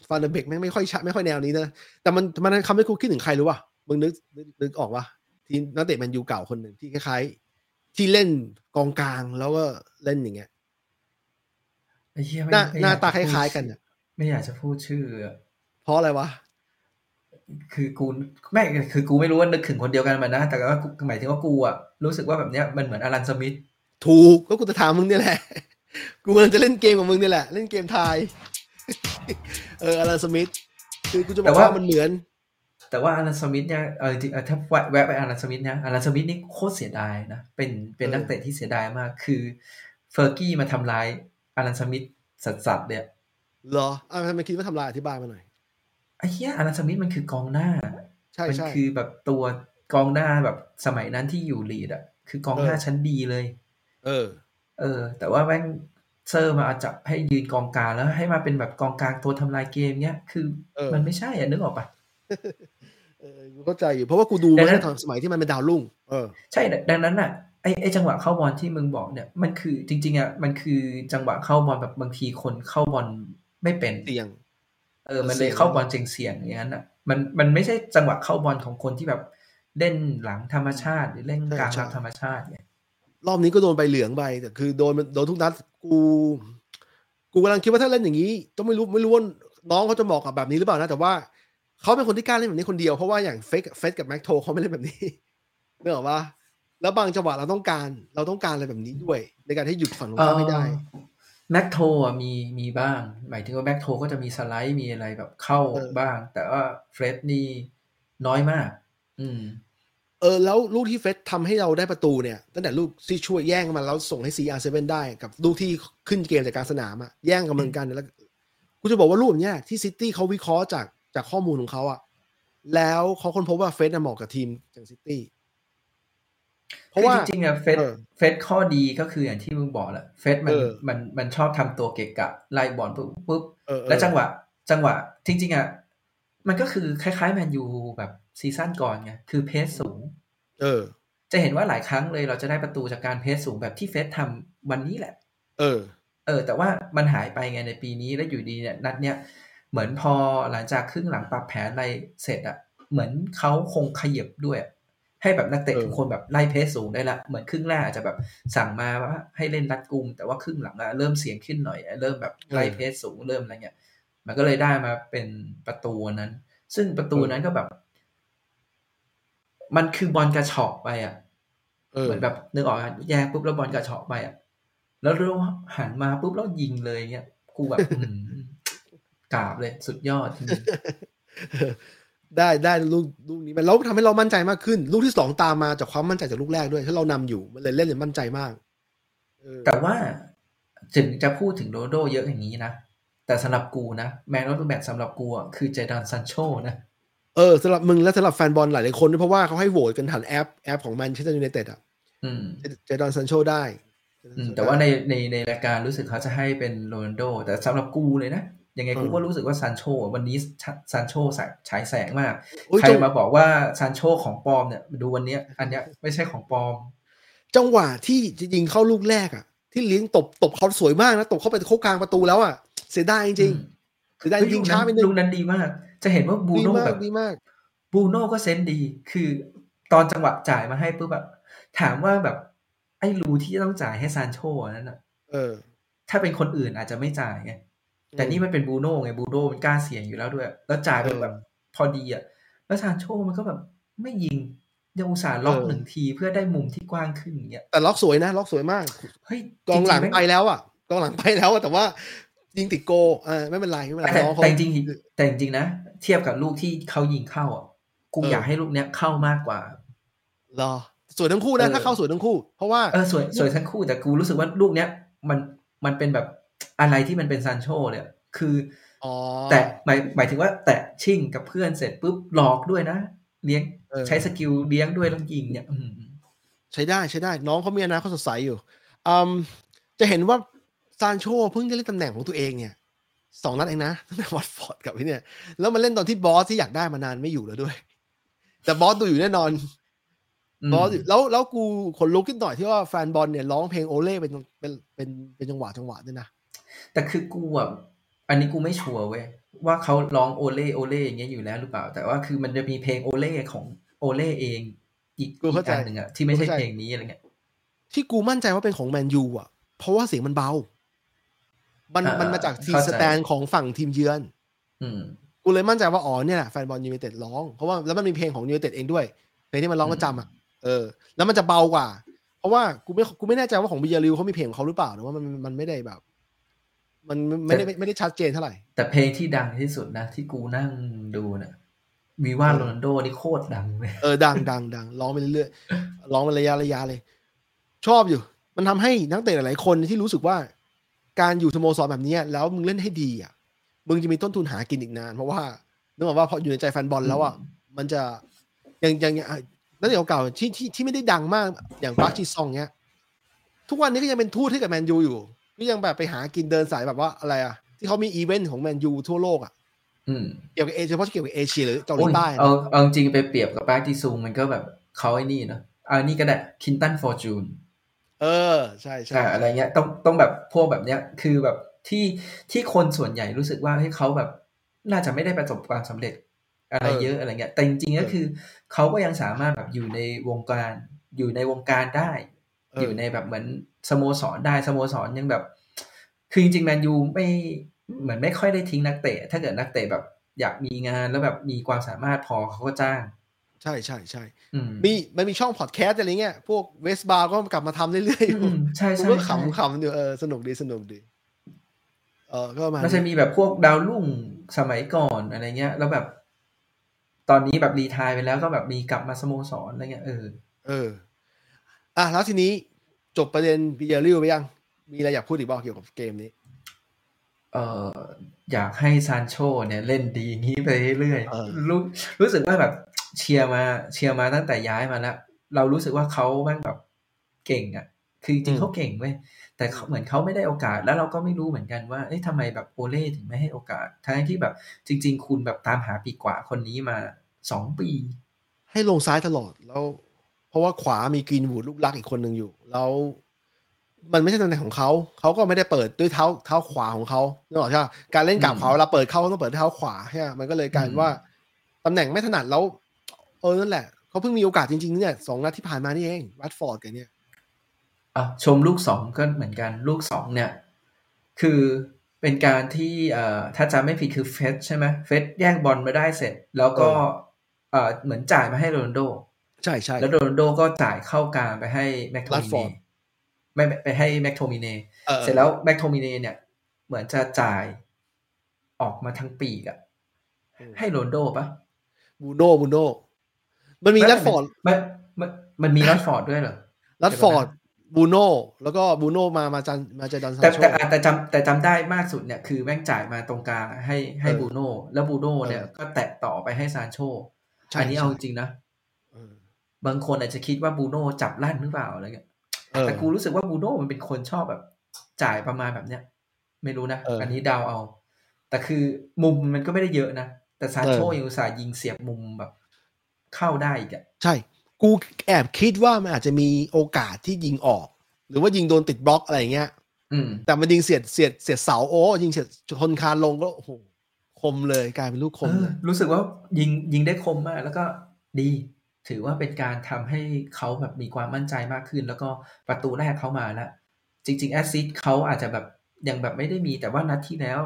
ฟานเดอเบกแม่งไม่ค่อยชัดไม่ค่อยแนวนี้นะ แต่มันมันทำให้กูคิดถึงใครรู้ป่ะมึงนึกนึกนึกออกป่ะทีมนักเตะแมนยูเก่าคนหนึ่งที่คล้ายๆ ที่เล่นกองกลางแล้วก็เล่นอย่างเงี้ยไอ้เหี้ยหไม่น้าไม่หน้าอยกตาจะคพูดล้ายๆกันเนี่ยไม่อยากจะพูดชื่ออะ เพราะอะไรวะคือกูไม่คือกูไม่รู้ว่านึกถึงคนเดียวกันมันนะ แต่ว่ากูหมายถึงว่ากูอะรู้สึกว่าแบบเนี้ยมันเหมือนอลันสมิธถูกก็กูจะถามมึงเนี่ยแหละ กูกำลังจะเล่นเกมกับมึงเนี่ยแหละ เล่นเกมทายเอออลันสมิธคือกูจะบอกว่ามันเหมือน แต่ว่าอลันสมิธเนี่ยเออจริงๆเออถ้าแวะแวะไปอลันสมิธเนี่ยอลันสมิธนี่โคตรเสียดายนะเป็นเป็นเออนักเตะที่เสียดายมาก คือเฟอร์กี้มาทำร้ายอลันสมิธสัสๆเนี่ยเหรออะทำไมคิดว่าทำลายอธิบายมาหน่อย ไอ้เหี้ยอลันสมิธมันคือกองหน้า ใช่มัใช่คือแบบตัวกองหน้าแบบสมัยนั้นที่อยู่ลีดอะ คือกองหน้าเออชั้นดีเลย เออ เออ แต่ว่าแม่งเซอร์มาจับให้ยืนกองกลางแล้วให้มาเป็นแบบกองกลางตัวทำลายเกมเนี้ยคือเออมันไม่ใช่อะนึกออกปะเออกูเข้าใจอยู่เพราะว่ากูดูดัมางนั้ตั้นงแต่ตอนสมัยที่มันเป็นดาวรุ่งเออใช่ดังนั้นอะไอไอจังหวะเข้าบอลที่มึงบอกเนี่ยมันคือจริง ๆอะมันคือจังหวะเข้าบอลแบบบางทีคนเข้าบอลไม่เป็นเตียง เออ มันเลเสี่ยยงเข้าบอลเสี่ยงๆอย่างนั้นอะ มันมันไม่ใช่จังหวะเข้าบอลของคนที่แบบเล่นหลังธรรมชาติ หรือเล่นกลางรับธรรมชาติเนี่ยรอบนี้ก็โดนใบเหลืองไปแต่คือโดนโดนทุกนัดกูกูกำลังคิดว่าถ้าเล่นอย่างนี้ต้องไม่รู้ไม่รู้ว่าน้องเขาจะเหมาะกับแบบนี้หรือเปล่านะแต่ว่าเขาเป็นคนที่กล้าเล่นแบบนี้คนเดียวเพราะว่าอย่างเฟรดเฟรดกับแม็กโทเขาไม่เล่นแบบนี้นึกออกปะแล้วบางจังหวะเราต้องการ เราต้องการอะไรแบบนี้ด้วย ในการให้หยุดฝั่งตรงข้ามไม่ได้ แม็กโทอะมีมีบ้าง หมายถึงว่าแม็กโทก็จะมีสไลด์มีอะไรแบบเข้าเออบ้าง แต่ว่าเฟรดนี่น้อยมาก อืม เออ แล้วลูกที่เฟสทำให้เราได้ประตูเนี่ย ตั้งแต่ลูกที่ช่วยแย่งมาแล้วส่งให้ CR7 ได้ กับลูกที่ขึ้นเกมจากกลางสนามอะแย่งกันเหมือนกันแล้วกูจะบอกว่าลูกแบบเนี้ยที่ซิตี้เขาวิเคราะห์จากจากข้อมูลของเขาอะแล้วเขาค้นพบว่าเฟสน่ะเหมาะกับทีมอย่างซิตี้ เพราะว่าคือจริงๆอะเฟสเออเฟสข้อดีก็คืออย่างที่มึงบอกแหละเฟสมันเออมันมันชอบทำตัวเกะกะไล่บอลปุ๊บปุ๊บเออเออแล้วจังหวะ จังหวะ จริง ๆอะมันก็คือคล้ายๆแมนยูแบบซีซั่นก่อนไงคือเพสสูง เออ จะเห็นว่าหลายครั้งเลยเราจะได้ประตูจากการเพสสูงแบบที่เฟสทำวันนี้แหละ เออ เออ แต่ว่ามันหายไปไงในปีนี้แล้วอยู่ดีเนี่ยนัดเนี้ยเหมือนพอหลังจากครึ่งหลังปรับแผนอะไรเสร็จอะเหมือนเขาคงขยับด้วยอะ ให้แบบนักเตะเออทุกคนแบบไล่เพสสูงได้ละเหมือนครึ่งแรกอาจจะแบบสั่งมาว่าให้เล่นรัดกุม แต่ว่าครึ่งหลังอะเริ่มเสียงขึ้นหน่อยอะเริ่มแบบไล่เพสสูงเริ่มอะไรเงี้ยมันก็เลยได้มาเป็นประตูนั้น ซึ่งประตูนั้นก็แบบ มันคือบอลกระฉอกไปอะเออเหมือนแบบนึกออกอะแยกปุ๊บแล้วบอลกระเฉาะไปอะแล้วเราหันมาปุ๊บแล้วยิงเลยเงี้ยกูแบบอื้อหือกราบเลยสุดยอดจริง ได้ได้ลูกลูกนี้มันแล้วทำให้เรามั่นใจมากขึ้น ลูกที่สองตามมาจากความมั่นใจจากลูกแรกด้วยถ้าเรานำอยู่มันเลยเล่นเลยมั่นใจมากเออแต่ว่าถึงจะพูดถึงโรนัลโดเยอะอย่างนี้นะ แต่สำหรับกูนะ Man of the Match สำหรับกูอะคือเจดอนซานโชนะ เออสำหรับมึงและสำหรับแฟนบอลหลายๆคนด้วยเพราะว่าเขาให้โหวตกันผ่านแอปแอปของแมนเชสเตอร์ยูไนเต็ดอะอืมเจดอนซานโชได้อืมแต่ว่าในในในรายการรู้สึกเขาจะให้เป็นโรนัลโด แต่สำหรับกูเลยนะ ยังไงกูก็รู้สึกว่าซานโชวันนี้ซานโชฉายแสงมากโอ้ยใครจังมาบอกว่าซานโชของปลอมเนี่ยดูวันเนี้ยอันเนี้ยไม่ใช่ของปลอม จังหวะที่จะยิงเข้าลูกแรกอะ ที่เลี้ยงตบตบเขาสวยมากนะตบเข้าไปโคกกลางประตูแล้วอะเสียดายจริงๆเสียดายจริงๆช้าไปหนึ่ลูงกนั้นดีมาก จะเห็นว่าบูดีโน่มาแบกบดีมากบูโน่ก็เซนส์ดีคือตอนจังหวะจ่ายมาให้ปุ๊บแบบถามว่าแบบ ไอ้รูที่จะต้องจ่ายให้ซานโชอันนั้นอะ เออ ถ้าเป็นคนอื่นอาจจะไม่จ่ายไง แต่นี่มันเป็นบูโน่ไงบูโน่มันกล้าเสี่ยงอยู่แล้วด้วย แล้วจ่ายไปแบบพอดีอะแล้วซานโชมันก็แบบไม่ยิงยังอุตส่าห์ล็อกหนึ่งทีเพื่อได้มุมที่กว้างขึ้นอย่างเงี้ยแต่ล็อกสวยนะ ล็อกสวยมากเฮ้ยกองหลังจริๆไปแล้วอะกองหลังไปแล้วอะแต่ว่ายิงติดโกอ่าไม่เป็นไรไม่เป็นไรแต่น้องเขาแต่จริงๆแต่จริงๆนะ เทียบกับลูกที่เขายิงเข้าอะกูเออออยากให้ลูกเนี้ยเข้ามากกว่ารอสวยทั้งคู่นะเออถ้าเข้าสวยทั้งคู่ เพราะว่าเออสวยสวยทั้งคู่แต่กูรู้สึกว่าลูกเนี้ยมันมันเป็นแบบ อะไรที่มันเป็นซานโชเลยอะคืออ๋อแต่หมายหมายถึงว่า แตะชิ่งกับเพื่อนเสร็จปุ๊บหลอกด้วยนะเลี้ยงเออใช้สกิลเลี้ยงด้วยแล้วยิงเนี่ยอืมใช้ได้ใช้ได้ น้องเขามีอนาคตสดใสอยู่อืมจะเห็นว่าซานโชเพิ่งได้เล่นตำแหน่งของตัวเองเนี่ยสองนัดเองนะตั้งแต่วัตฟอร์ดกับพี่เนี่ย แล้วมาเล่นตอนที่บอสที่อยากได้มานานไม่อยู่แล้วด้วย แต่บอสดูอยู่แน่นอนอืมบอสอยู่แล้วแล้วกูขนลุกขึ้นหน่อยที่ว่าแฟนบอลเนี่ยร้องเพลงโอเล่เป็นเป็นเป็นเป็นจังหวะจังหวะด้วยนะ แต่คือกูอะอันนี้กูไม่ชัวร์เว้ยว่าเขาร้องโอเล่โอเล่อย่างเงี้ยอยู่แล้วหรือเปล่า แต่ว่าคือมันจะมีเพลงโอเล่ของโอเล่เองอีกกูอีเข้ากใจอันหนึ่งอะที่ไม่ใช่กูเข้าใจเพลงนี้อะไรเงี้ยที่กูมั่นใจว่าเป็นของแมนยูอะ เพราะว่าเสียงมันเบา มันอ่ามัมันมาจากทีเข้าใจ stand ของฝั่งทีมเยือน อืมกูเลยมั่นใจว่าอ๋อเนี่ยแหละแฟนบอลยูไนเต็ดร้อง เพราะว่าแล้วมันมีเพลงของยูไนเต็ดเองด้วยเพลงที่มันร้องประจำอะเออ แล้วมันจะเบากว่า เพราะว่ากูไม่กูไม่แน่ใจว่าของบิยาริวเขามีเพลงของเขาหรือเปล่าหรือว่ามันมันไม่ได้แบบ มันไม่ได้ไม่ได้ชัดเจนเท่าไหร่ แต่เพลงที่ดังที่สุดนะ ที่กูนั่งดูน่ะวีว่าเออโรนัลโดนี่โคตรดังเลยเออดังดังดังร้องไปเรื่อยๆร้องเป็นระยะระยะเลย ชอบอยู่ มันทำให้นักเตะหลายๆคนที่รู้สึกว่า การอยู่สโมสรแบบเนี้ยแล้วมึงเล่นให้ดีอะมึงจะมีต้นทุนหากินอีกนาน เพราะว่านึกออกว่าพออยู่ในใจแฟนบอลแล้วอะมันจะยังยังยังนักเตะเก่าๆที่ที่ที่ไม่ได้ดังมากอย่างปาร์คจีซองเนี้ย ทุกวันนี้ก็ยังเป็นทูตให้กับแมนยูอยู่ ก็ยังแบบไปหากินเดินสายแบบว่าอะไรอะ ที่เขามีอีเวนต์ของแมนยูทั่วโลกอะอืมเกี่ยวกับเอเชียเฉพาะเกี่ยวกับเอเชียหรือเกาหลีโอ้ยใต้เอาเอาจริงๆไปเปรียบกับปาร์คจีซองมันก็แบบเขาไอ้นี่เนอะเอานี่ก็ได้ควินตันฟอร์จูนเออใช่ใช่ใช่อะไรเงี้ย ต้องต้องแบบพวกแบบเนี้ย คือแบบที่ที่คนส่วนใหญ่รู้สึกว่าให้เขาแบบน่าจะไม่ได้ประสบความสำเร็จอะไรเยอะอะไรเงี้ย แต่จริงๆก็คือเขาก็ยังสามารถแบบอยู่ในวงการ อยู่ในวงการได้เอออยู่ในแบบเหมือน สโมสรได้สโมสรยังแบบ คือจริงๆแมนยูไม่เหมือนไม่ค่อยได้ทิ้งนักเตะ ถ้าเกิดนักเตะแบบอยากมีงานแล้วแบบมีความสามารถพอเขาก็จ้าง ใช่ใช่ใช่อืมมีมันมีช่องพอดแคสต์อะไรเงี้ยพวกเวสบราวน์ก็กลับมาทำเรื่อยอืมใช่ๆกูใช่ก็ใช่ขำขำอยู่เออสนุกดีสนุกดีเออก็ประมาณมันจะมีแบบพวกดาวรุ่งสมัยก่อนอะไรเงี้ย แล้วแบบ ตอนนี้แบบรีทายไปแล้วก็แบบมีกลับมาสโมสรอะไรเงี้ยเออเอออะแล้วทีนี้ จบประเด็นบีเอริวไปยัง มีอะไรอยากพูดอีกบ้างเกี่ยวกับเกมนี้ เอออยากให้ซานโชเนี่ยเล่นดีอย่างนี้ไปเรื่อยเออๆรู้รู้สึกว่าแบบเชียร์มาเชียร์มาตั้งแต่ย้ายมาแล้วเรารู้สึกว่าเขาแม่งแบบเก่งอะ คือจริงๆเขาเก่งเว้ยแต่เขาเหมือนเขาไม่ได้โอกาส แล้วเราก็ไม่รู้เหมือนกันว่าเอ้ยทำไมแบบโอเล่ถึงไม่ให้โอกาสทั้งที่แบบ จริง ๆ คุณแบบตามหาปีกว่าคนนี้มาสองปี ให้ลงซ้ายตลอดแล้วเพ ราะว่าขวามีกรีนวูดลูกรักอีกคนหนึ่งอยู่ แล้วมันไม่ใช่ตำแหน่งของเขาเขาก็ไม่ได้เปิดด้วยเท้าเท้าขวาของเขาเนกอะใช่ปะการเล่นกับอืมเขาเวลาเปิดเข้าต้องเปิดด้วยเท้าขวาใช่ปะมันก็เลยกลายเป็นว่าตำแหน่งไม่ถนัดแล้ว เออนั่นแหละเขาเพิ่งมีโอกาสจริงๆเนี่ยสองนัดที่ผ่านมานี่เองวัตฟอร์ดกันเนี่ยอะชมลูกสองก็เหมือนกันลูกสองเนี่ย คือเป็นการที่เอ่อถ้าจำไม่ผิดคือเฟรดใช่ไหมเฟรดแย่งบอลมาได้เสร็จ แล้วก็เอ่อเหมือนจ่ายมาให้โรนัลโด ใช่ใช่แล้วโรนัลโดก็จ่ายเข้ากลางไปให้แม็กโทมิ Rashford เนไม่ไม่ไปให้แม็กโทมิเนเออเสร็จแล้วแม็กโทมิเนเนี่ย เหมือนจะจ่ายออกมาทั้งปีกอะให้โรนลโดปะบูโน่บูโน่มันมีไรัดฟอร์ดมันมันมันมีรัดฟอร์ดด้วยเหรอรัดฟอร์ดบูโน่แล้วก็บูโน่มามาจันมาเจอดันซาแต่นโชแต่อะแต่จำแต่จำได้มากสุดเนี่ยคือแม่งจ่ายมาตรงกลางให้ให้เออบูโน่แล้วบูโน่เนี่ยเออก็แตะต่อไปให้ซานโชใช่อันนี้ใช่เอาจริงนะเออ บางคนอาจจะคิดว่าบูโน่จับลั่นหรือเปล่าอะไรเงี้ยเออแต่กูรู้สึกว่าบูโน่มันเป็นคนชอบแบบ จ่ายประมาณแบบเนี้ย ไม่รู้นะเอออัอันนี้เดาเอา แต่คือมุมมันก็ไม่ได้เยอะนะ แต่ซานโชเออยังอุตส่าห์ยิงเสียบมุมแบบ เข้าได้อีกอะใช่ กูแอบคิดว่ามันอาจจะมีโอกาสที่ยิงออก หรือว่ายิงโดนติดบล็อกอะไรอย่างเงี้ยอืมแต่มันยิงเสียดเสียดเสียดเสาโอ้ยิงเสียดชนคานลงก็โอ้โหคมเลยกลายเป็นลูกคมเอเลอยรู้สึกว่ายิงยิงได้คมมากแล้วก็ดี ถือว่าเป็นการทำให้เขาแบบมีความมั่นใจมากขึ้น แล้วก็ประตูแรกเขามาแล้วจริงๆ assist เขาอาจจะแบบยังแบบไม่ได้มีแต่ว่านัดที่แล้ว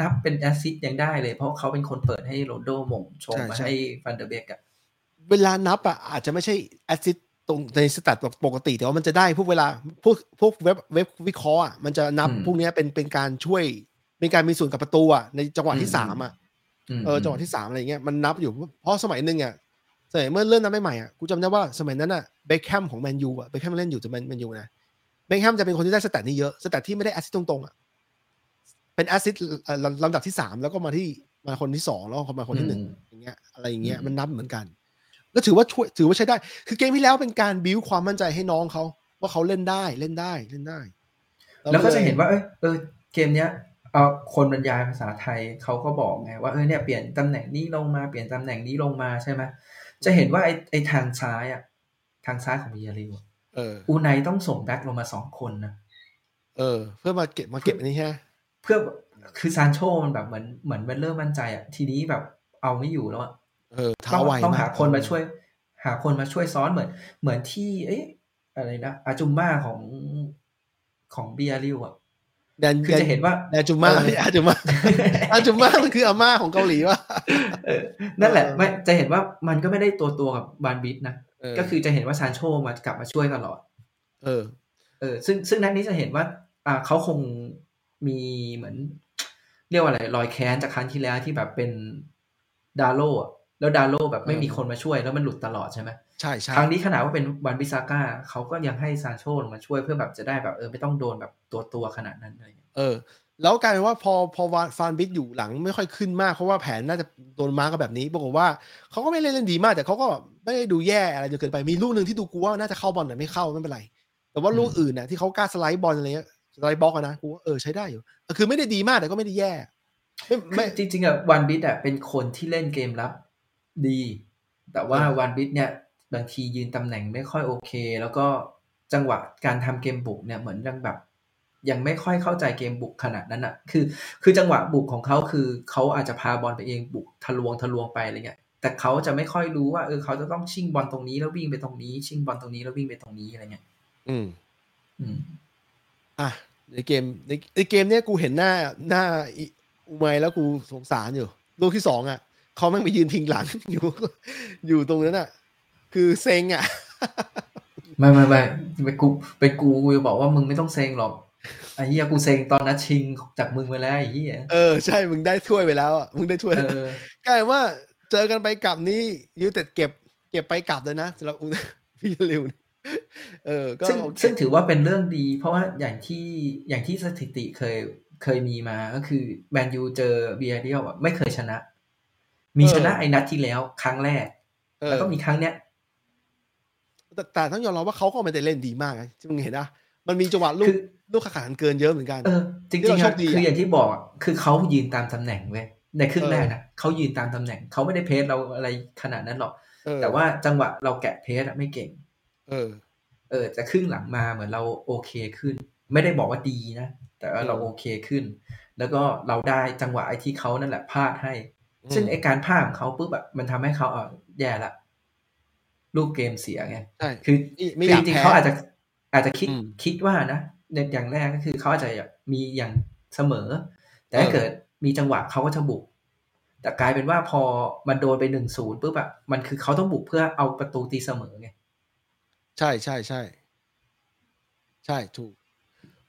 นับเป็น assist ยังได้เลย เพราะเขาเป็นคนเปิดให้โรนลโดโหม่งชงมาให้ฟานเดอเบคอะเวลานับอะอาจจะไม่ใช่ assist ตรงใน stat ปกติ แต่ว่ามันจะได้พวกเวลาพวกพวกเว็บเว็บวิเคราะห์อะมันจะนับพวกเนี้ยเป็นเป็นการช่วยเป็นการมีส่วนกับประตูอะในจังหวะที่สามอะมเออจังหวะที่สามอะไรเงี้ยมันนับอยู่เพราะสมัยหนึ่งอะ สมัยเมื่อเริ่มนับใหม่ๆอะกูจำได้ว่าสมัยนั้นอะเบคแฮมของแมนยูอะเบคแฮมเล่นอยู่จะแมนแมนยูนะเบคแฮมจะเป็นคนที่ได้ stat นี้เยอะ stat ที่ไม่ได้ assist ตรงๆอะเป็น assist ลำดับที่สามแล้วก็มาที่มาคนที่สองแล้วก็มาคนที่หนึ่งอืมอย่างเงี้ยอะไรอย่างเงี้ยอืมมันนับเหมือนกัน ก็ถือว่าช่วยถือว่าใช้ได้ คือเกมที่แล้วเป็นการบิวความมั่นใจให้น้องเขาว่าเขาเล่นได้เล่นได้เล่นได้ แล้วก็จะยเห็นว่าเอยเออเกมเนี้ยเออคนบรรยายภาษาไทยเขาก็บอกไงว่าเออเนี่ยเปลี่ยนตำแหน่งนี้ลงมาเปลี่ยนตำแหน่งนี้ลงมาใช่ไหม จะเห็นว่าไอ้ไอ้ทางซ้ายอะ ทางซ้ายของมิยาริวอะเอออูไนต้องส่งแบ็คลงมาสองคนนะเออ เพื่อมาเก็บมาเก็บอันนี้ฮะเพื่อคือซานโชมันแบบเหมือนเหมือนมันเริ่มมั่นใจอะทีนี้แบบเอาไม่อยู่แล้วอะเออต้เท้าองไวต้องกหาคนมาช่วย หาคนมาช่วยซ้อนเหมือน เหมือนที่ เอ๊ะอะไรนะอาจุมมาของของเบียริวอะ แดนคือจะเห็นว่าแดนจุม่าเอออาจุม่าอาจุม่ามันคืออาม่าของเกาหลีวะเออนั่นแหละเออไม่จะเห็นว่ามันก็ไม่ได้ตัวตัวกับบานบิทนะเออก็คือจะเห็นว่าซานโชมากลับมาช่วยตลอด เออ เออ ซึ่งซึ่งนัดนี้จะเห็นว่า อ่าเขาคงมีเหมือน เรียกว่าอะไรรอยแค้นจากครั้งที่แล้วที่แบบเป็นดาโลอะแล้วดาโลแบบไม่มีคนมาช่วยแล้วมันหลุดตลอดใช่ไหม ใช่ใช่ครั้งนี้ขนาดว่าเป็นวันบิซาก้าเขาก็ยังให้ซานโชลงมาช่วยเพื่อแบบจะได้แบบเออไม่ต้องโดนแบบตัวตัวๆขนาดนั้นอะไรอย่างเงี้ยเออ แล้วกลายเป็นว่าพอพอวานฟานบิดอยู่หลังไม่ค่อยขึ้นมากเพราะว่าแผนน่าจะโดนมาร์กกับแบบนี้ปรากฏว่าเขาก็ไม่เล่นเล่นดีมาก แต่เขาก็ไม่ได้ดูแย่อะไรจนเกินไปมีลูกหนึ่งที่ดูกูว่าน่าจะเข้าบอลแต่ไม่เข้าไม่เป็นไร แต่ว่าลูกอื่นน่ะที่เขากล้าสไลด์บอลอะไรเงี้ยสไลด์บล็อกอะนะกูว่าเออใช้ได้อยู่เออคือไม่ได้ดีมากแต่ก็ไม่ได้แย่ไม่ไม่ไม่จริงๆอะวันบิทอะเป็นคนที่เล่นเกมรับดี แต่ว่าเออวันบิทเนี่ย บางทียืนตำแหน่งไม่ค่อยโอเค แล้วก็จังหวะการทำเกมบุกเนี่ยเหมือนยังแบบ ยังไม่ค่อยเข้าใจเกมบุกขนาดนั้นอะ คือ คือจังหวะบุกของเขาคือเขาอาจจะพาบอลไปเองบุกทะลวงทะลวงไปอะไรเงี้ยแต่เขาจะไม่ค่อยรู้ว่าเออเขาจะต้องชิงบอลตรงนี้แล้ววิ่งไปตรงนี้ ชิงบอลตรงนี้แล้ววิ่งไปตรงนี้อะไรเงี้ยอืม อืม อะในเกมในในเกมเนี้ยกูเห็นหน้าหน้าอิอุไมแล้วกูสงสารอยู่ลูกที่สองอะเขาแม่งไปยืนพิงหลังอยู่ อยู่ตรงนั้นอะ คือเซ็งอะ ไม่ไม่ไม่ไปกูไปกูกูจะบอกว่ามึงไม่ต้องเซ็งหรอกไอ้เหี้ยกูเซ็งตอนนัดชิงจากมึงไปแล้วไอ้เหี้ยเออใช่มึงได้ถ้วยไปแล้วอะมึงได้ถ้วยเออกลายว่าเจอกันไปกลับนี้ยูเต็ดเก็บ เก็บไปกลับเลยนะสำหรับอุพี่ลิวเออก็ซึ่งโอเคซึ่งถือว่าเป็นเรื่องดี เพราะว่าอย่างที่อย่างที่สถิติเคยเคยมีมาก็คือแมนยูเจอเบียร์เดียวไม่เคยชนะ มีชนะไอ้นัดที่แล้วครั้งแรกเอแล้วอก็มีครั้งเนี้ย แต่แต่ต้องยอมรับว่าเขาก็ไม่ได้เล่นดีมากนะที่มึงเห็นนะมันมีจังหวะลูคืกอลูกขาขันเกินเยอะเหมือนกันเออจที่ริงเราๆโชอะคดีอะคืออย่างที่บอกอะคือเขายืนตามตำแหน่งเว้ยในครึ่งเออแรกนะเขายืนตามตำแหน่งเขาไม่ได้เพสเราอะไรขนาดนั้นหรอกเออแต่ว่าจังหวะเราแกะเพสอะไม่เก่ง เออ เออจะครึ่งหลังมาเหมือนเราโอเคขึ้น ไม่ได้บอกว่าดีนะแต่ว่าเราเออโอเคขึ้น แล้วก็เราได้จังหวะไอ้ที่เขานั่นแหละพลาดให้อืมซึ่งไอ้การพลาดของเขาปุ๊บอะมันทำให้เขาเออแย่ละ ลูกเกมเสียไงใช่คือไม่ไม่คืออยากจริงแพ้ๆเขาอาจจะอาจจะคิดอืมคิดว่านะในอย่างแรกก็คือเขาอาจจะมีอย่างเสมอ แต่ถ้าเออเกิดมีจังหวะเขาก็จะบุก แต่กลายเป็นว่าพอมันโดนไปหนึ่งศูนย์ปุ๊บอะมันคือเขาต้องบุกเพื่อเอาประตูตีเสมอไงใช่ใช่ใช่ใช่ถูก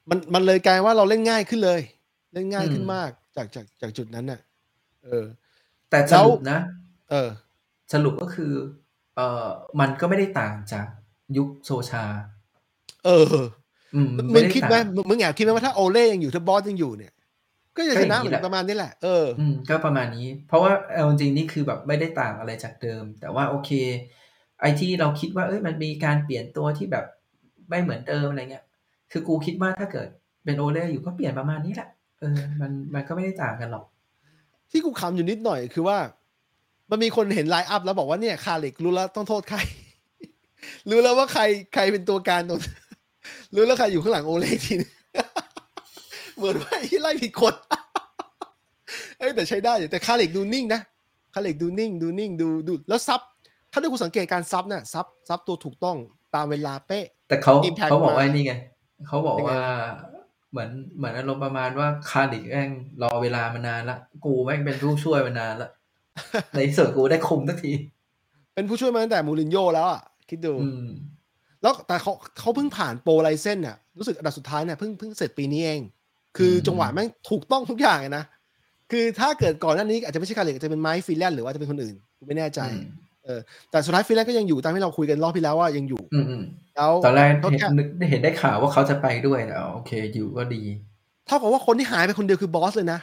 มันมันเลยกลายว่าเราเล่นง่ายขึ้นเลย เล่นง่ายขึ้นอืมมากจากจากจากจุดนั้นน่ะ เออ แต่สแล้วรุปนะ เออ สรุปก็คือ เอ่อมันก็ไม่ได้ต่างจากยุคโซชา เอออืมมึงไคิดไหมต่างมึงมึงแอบคิดไหมว่าถ้าโอเล่ยังอยู่ถ้าบอสยังอยู่เนี่ย ก็จะก็ชอย่างนะนี้เหมือแหละนประมาณนี้แหละเอออืมก็ประมาณนี้ เพราะว่าเอาจริงๆนี่คือแบบไม่ได้ต่างอะไรจากเดิม แต่ว่าโอเค ไอที่เราคิดว่าเอ้ยมันมีการเปลี่ยนตัวที่แบบไม่เหมือนเดิมอะไรเงี้ย คือกูคิดว่าถ้าเกิดเป็นโอเล่อยู่ก็เปลี่ยนประมาณนี้แหละเออมันมันก็ไม่ได้ต่างกันหรอก ที่กูคำอยู่นิดหน่อยคือว่า มันมีคนเห็นไลน์อัพแล้วบอกว่าเนี่ยคาเล็กรู้แล้วต้องโทษใคร รู้แล้วว่าใครใครเป็นตัวการตรงรู้แล้วใครอยู่ข้างหลังโอเล่ทีนึงเหมือนว่าที่ไล่ผิดคนเอ้ยแต่ใช้ได้อยู่แต่คาเล็กดูนิ่งนะคาเล็กดูนิ่ง ดูนิ่งดูดูแล้ว sub ถ้าดูคุณสังเกตการ sub เนี่ย sub sub ตัวถูกต้องตามเวลาเป๊ะ แต่เขา Impact เขาบอกมาว่านี่ไงเขาบอกยังไงว่าเหมือนเหมือนอารมณ์ประมาณว่าคาร์ดิกแม่งรอเวลามานานละ กูแม่งเป็นผู้ช่วยมานานละ ในที่สุดกูได้คุมสักที เป็นผู้ช่วยมาตั้งแต่มูรินโญ่แล้วอะ คิดดูอืมแล้วแต่เขาเขาเพิ่งผ่าน Pro License น่ะ รู้สึกอันดับสุดท้ายเนี่ยเพิ่งเพิ่งเสร็จปีนี้เอง คืออืมจังหวะแม่งถูกต้องทุกอย่างเลยนะ คือถ้าเกิดก่อนหน้านี้อาจจะไม่ใช่คาเล็กอาจจะเป็นไม้ฟรีแลนซ์หรือว่าจะเป็นคนอื่นกูไม่แน่ใจอืมแต่สุดท้ายฟรีแลนซ์ก็ยังอยู่ตามที่เราคุยกันรอบที่แล้วว่ายังอยู่อืมอืมแล้วตอนแรกเขาเห็นแค่นึกเห็นได้ข่าวว่าเขาจะไปด้วยแต่อ๋อโอเค อยู่ก็ดีเท่ากับว่าคนที่หายไปคนเดียวคือบอสเลยนะ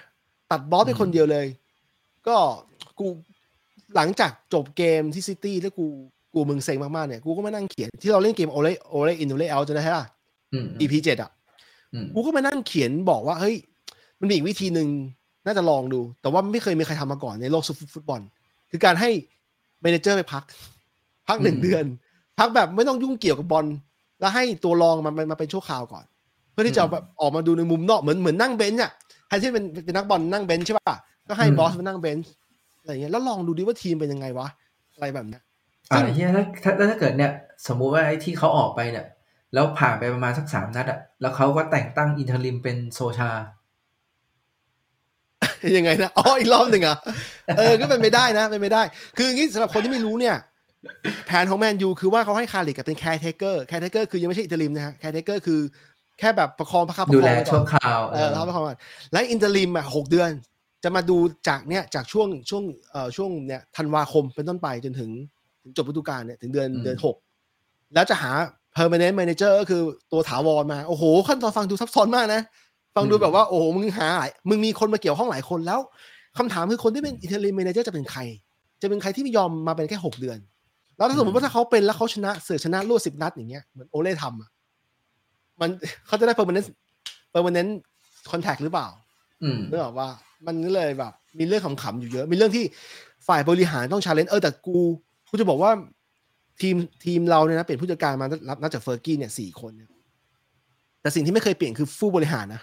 ตัดบอสไปอืมคนเดียวเลย ก็ กูหลังจากจบเกมที่ซิตี้แล้วกูกูมึงเซ็งมากๆเนี่ยกูก็มานั่งเขียนที่เราเล่นเกมโอเล่โอเล่ in โอเล่ out จะได้ใช่ป่ะอืม EP เจ็ดอะอืมกูก็มานั่งเขียนบอกว่าเฮ้ย มันมีอีกวิธีหนึ่งน่าจะลองดู แต่ว่าไม่เคยมีใครทำมาก่อนในโลกฟุตบอล คือการให้ manager ไปพัก พักหนึ่งเดือน พักแบบไม่ต้องยุ่งเกี่ยวกับบอลแล้วให้ตัวรองมันมาเป็นชั่วคราวก่อน เพื่อที่จะแบบออกมาดูในมุมนอกเหมือนเหมือนนั่ง bench อะใครที่เป็นเป็นนักบอลนั่ง bench ใช่ป่ะก็ให้บอสมานั่ง bench อะไรอย่างเงี้ยแล้วลองดูดิว่าทีมเป็นยังไงวะอะไรแบบเนี้ยอ่าเฮียถ้าถ้าถ้าเกิดเนี่ยสมมุติว่าไอ้ที่เขาออกไปเนี่ย แล้วผ่านไปประมาณสักสามนัดอะแล้วเขาก็แต่งตั้ง interim เป็นโซชา ยังไงนะอ๋ออีกรอบหนึ่งอะเออก็เป็นไม่ได้นะเป็นไม่ได้ คืออย่างนี้สำหรับคนที่ไม่รู้เนี่ย แผนของแมนยูคือว่าเขาให้คาริกกับเป็น caretaker caretaker คือยังไม่ใช่ interim นะฮะ caretaker คือแค่แบบประคองประคับประคองดูแลไว้ก่ชั่วนคราวเออรับประคองก่อนและ interim อะหกเดือน จะมาดูจากเนี่ยจากช่วงช่วงเอ่อช่วงเนี่ยธันวาคมเป็นต้นไปจนถึงถึงจบฤดูกาลเนี่ยถึงเดือนเดือนหกแล้วจะหา permanent manager ก็คือตัวถาวรมา โอ้โห ขั้นตอนฟังดูซับซ้อนมากนะ ฟังดูแบบว่า โอ้โห มึงหาหลายมึงมีคนมาเกี่ยวข้องหลายคนแล้วคำถามคือคนที่เป็น interim manager จะเป็นใคร จะเป็นใครที่ไม่ยอมมาเป็นแค่หกเดือน แล้วถ้าสมมติว่าถ้าเขาเป็นแล้วเขาชนะเสือชนะรวดสิบนัดอย่างเงี้ยเหมือนโอเล่ทำอะมันเขาจะได้ permanent permanent contract หรือเปล่าอืมนึกออกว่า มันก็เลยแบบ มีเรื่องขำๆอยู่เยอะ มีเรื่องที่ฝ่ายบริหารต้อง challenge เออแต่กูกูจะบอกว่าทีมทีมเราเนี่ยนะเปลี่ยนผู้จัดการมารับนับจากเฟอร์กี้เนี่ยสี่คนเนี่ยแต่สิ่งที่ไม่เคยเปลี่ยนคือผู้บริหารนะ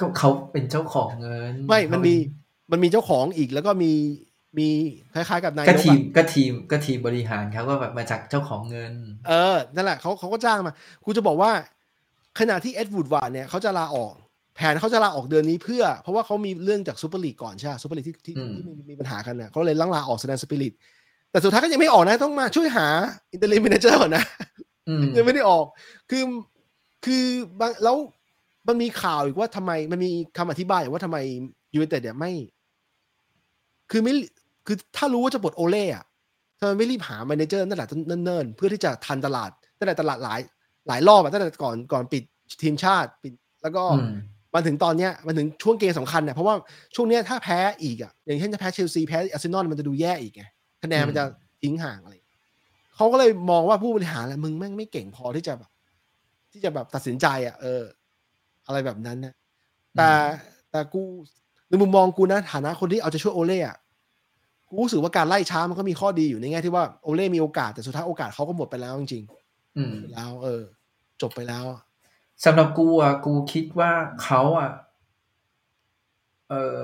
ก็เขาเป็นเจ้าของเงินไม่มันมีมันมีเจ้าของอีกแล้วก็มีมีคล้ายๆกับนายก็กทีมอะก็ทีมก็ทีมบริหารเขาก็แบบมาจากเจ้าของเงิน เออนั่นแหละเขาเขาก็จ้างมากูจะบอกว่า ขณะที่เอ็ดวูดวาร์ดเนี่ยเขาจะลาออก แผนเขาจะลาออกเดือนนี้เพื่อ เพราะว่าเขามีเรื่องจากซูเปอร์ลีกก่อนใช่ไหมซูเปอร์ลีกที่ที่อืมที่มีมีปัญหากันเนี่ยเขาเลยลังลาออกแสดงสปิริตแต่สุดท้ายก็ยังไม่ออกนะ ต้องมาช่วยหา interim manager ก่อนนะอืมยังไม่ได้ออก คือคือบางแล้วมันมีข่าวอีกว่าทำไมมันมีคำอธิบายอีกว่าทำไมยู i นเต็ดเนี่ยไม่ คือไม่คือถ้ารู้ว่าจะปลดโอเล่อะทำไมไม่รีบหาแมเนเจอร์ตั้งแต่เนิ่นๆ เพื่อที่จะทันตลาดตั้งแต่ตลาดหลาย หลายรอบอะตั้งแต่ก่อนก่อนปิดทีมชาติปิด แล้วก็อื มมาถึงตอนเนี้ยมันถึงช่วงเกมสำคัญเนี่ยเพราะว่าช่วงเนี้ยถ้าแพ้อีกอะอย่างเช่นถ้าแพ้เชลซีแพ้อาร์เซนอลมันจะดูแย่อีกไงคะแนนมันจะทิ้งห่างอะไรเขาก็เลยมองว่าผู้บริหารแหละมึงแม่งไม่เก่งพอที่จะแบบ ที่จะแบบตัดสินใจอะเออ อะไรแบบนั้นนะแต่แต่กูในมุมมองกูนะฐานะคนที่เอาใจะช่วยโอเล่อะกูรู้สึกว่าการไล่ช้ามันก็มีข้อดีอยู่ในแง่ที่ว่าโอเล่มีโอกาสแต่สุดท้ายโอกาสเขาก็หมดไปแล้วจริงอืมๆไปแล้ว เออ จบไปแล้ว สำหรับกูอะกูคิดว่าเขาอะ เออ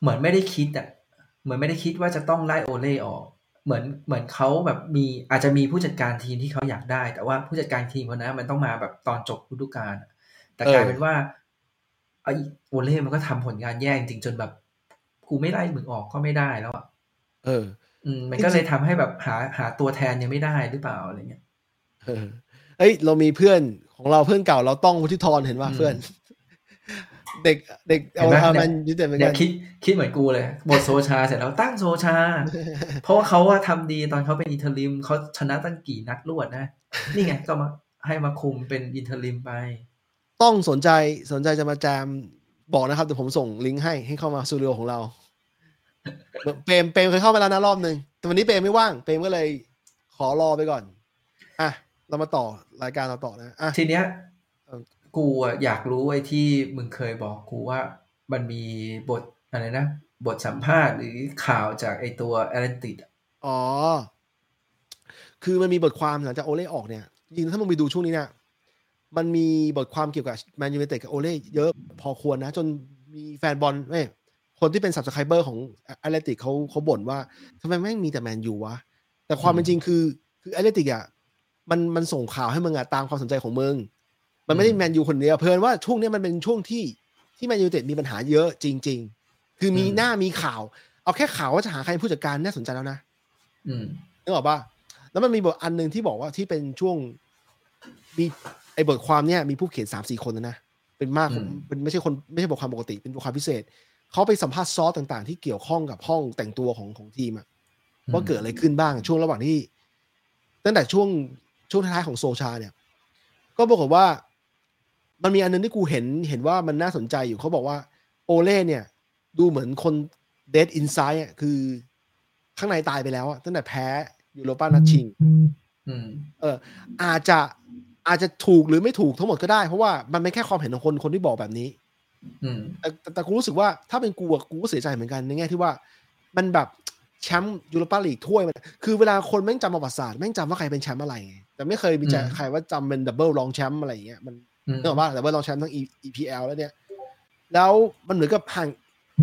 เหมือนไม่ได้คิดอะ เหมือนไม่ได้คิดว่าจะต้องไล่โอเล่ออก เหมือนเหมือนเขาแบบมีอาจจะมีผู้จัดการทีมที่เขาอยากได้ แต่ว่าผู้จัดการทีมคนนั้นมันต้องมาแบบตอนจบฤดูกาลอะแต่กลายเป็นว่าไอโอเล่มันก็ทำผลงานแย่จริงๆจนแบบกูไม่ไล่มึงออกก็ไม่ได้แล้วอะเออ อืม มันก็เลยทำให้แบบหาหาตัวแทนยังไม่ได้หรือเปล่าอะไรเงี้ยเออ เอ้ย เรามีเพื่อนของเราเพื่อนเก่าเราต้องวุฒิธรเห็นว่าอืมเพื่อน เด็กเด็กเห็เอานไหมทาเนี่มัยนยุติเหมือนเนี่กัยนคิดคิดเหมือนกูเลยบทโซชาเสร็จแล้วตั้งโซชา เพราะว่าเขาว่าทำดีตอนเขาเป็นอินเทอร์ลิมเขาชนะตั้งกี่นัดรวดนะ นี่ไงก็มาให้มาคุมเป็น interim ไป ต้องสนใจสนใจจะมาแจมบอกนะครับเดี๋ยวผมส่งลิงก์ให้ให้เข้ามาสตูดิโอของเราเปรมเปรมเคยเข้ามาแล้วนะรอบหนึ่งแต่วันนี้เปรมไม่ว่างเปรมก็เลยขอรอไปก่อนอะ เรามาต่อรายการเราต่อนะอะทีเนี้ยเออกูอะอยากรู้ไอ้ที่มึงเคยบอกกูว่ามันมีบทอะไรนะ บทสัมภาษณ์หรือข่าวจากไอ้ตัว Athleticอ๋อ คือมันมีบทความหลังจากโอเล่ออกเนี่ยจริงๆถ้ามึงไปดูช่วงนี้เนี่ยมันมีบทความเกี่ยวกับแมนยู i นเต็ดกับโอเล่เยอะพอควรนะ จนมีแฟนบอลเอ้ยคนที่เป็น s ับสไครเบอร์ของ Athletic เขาเขาบ่นว่าทำไมแม่งมีแต่แมนยูวะ แต่ความเป็นจริงคือ คือ Athletic อะ มันมันส่งข่าวให้มึงอะตามความสนใจของมึง มันไม่ได้แมนยูคนเดียวเพลินว่าช่วงเนี้ยมันเป็นช่วงที่ที่แมนยูไนเต็ดมีปัญหาเยอะจริง ๆ คือมีหน้ามีข่าว เอาแค่ข่าวว่าจะหาใครเป็นผู้จัดการน่าสนใจแล้วนะอืมนึกออกปะแล้วมันมีบทอันหนึ่งที่บอกว่าที่เป็นช่วงมีไอ้บทความเนี่ยมีผู้เขียนสามสี่คนนะนะเป็นมากอืมเป็นไม่ใช่คนไม่ใช่บทความปกติเป็นบทความพิเศษเขาไปสัมภาษณ์ซอสต่างๆ ที่เกี่ยวข้องกับห้องแต่งตัวของของทีมอะว่าเกิดอะไรขึ้นบ้างช่วงระหว่างที่ตั้งแต่ช่วง ช่วงท้ายๆของโซชาเนี่ย ก็บอกฏว่า มันมีอันนึงที่กูเห็นเห็นว่ามันน่าสนใจอยู่เขาบอกว่าโอเล่เนี่ย ดูเหมือนคน dead inside อะคือข้างในตายไปแล้วอะตั้งแต่แพ้ยูโรปานัดชิงอืมเออ อาจจะอาจจะถูกหรือไม่ถูกทั้งหมดก็ได้ เพราะว่ามันเป็นแค่ความเห็นของคนคนที่บอกแบบนี้อืมแต่แต่แต่กูรู้สึกว่าถ้าเป็นกูอะกูก็เสียใจเหมือนกันในแง่ที่ว่า มันแบบแชมป์ยูโรปาลีกถ้วยมันคือเวลาคนแม่งจำประวัติศาสตร์แม่งจำว่าใครเป็นแชมป์อะไรไง แต่ไม่เคยมีใจอืมใครว่าจำเป็น double รองแชมป์อะไรอย่างเงี้ยมันอืมนึกออกป่ะดับเบิลรองแชมป์ทั้ง E- EPL แล้วเนี่ย แล้วมันเหมือนกับห่าง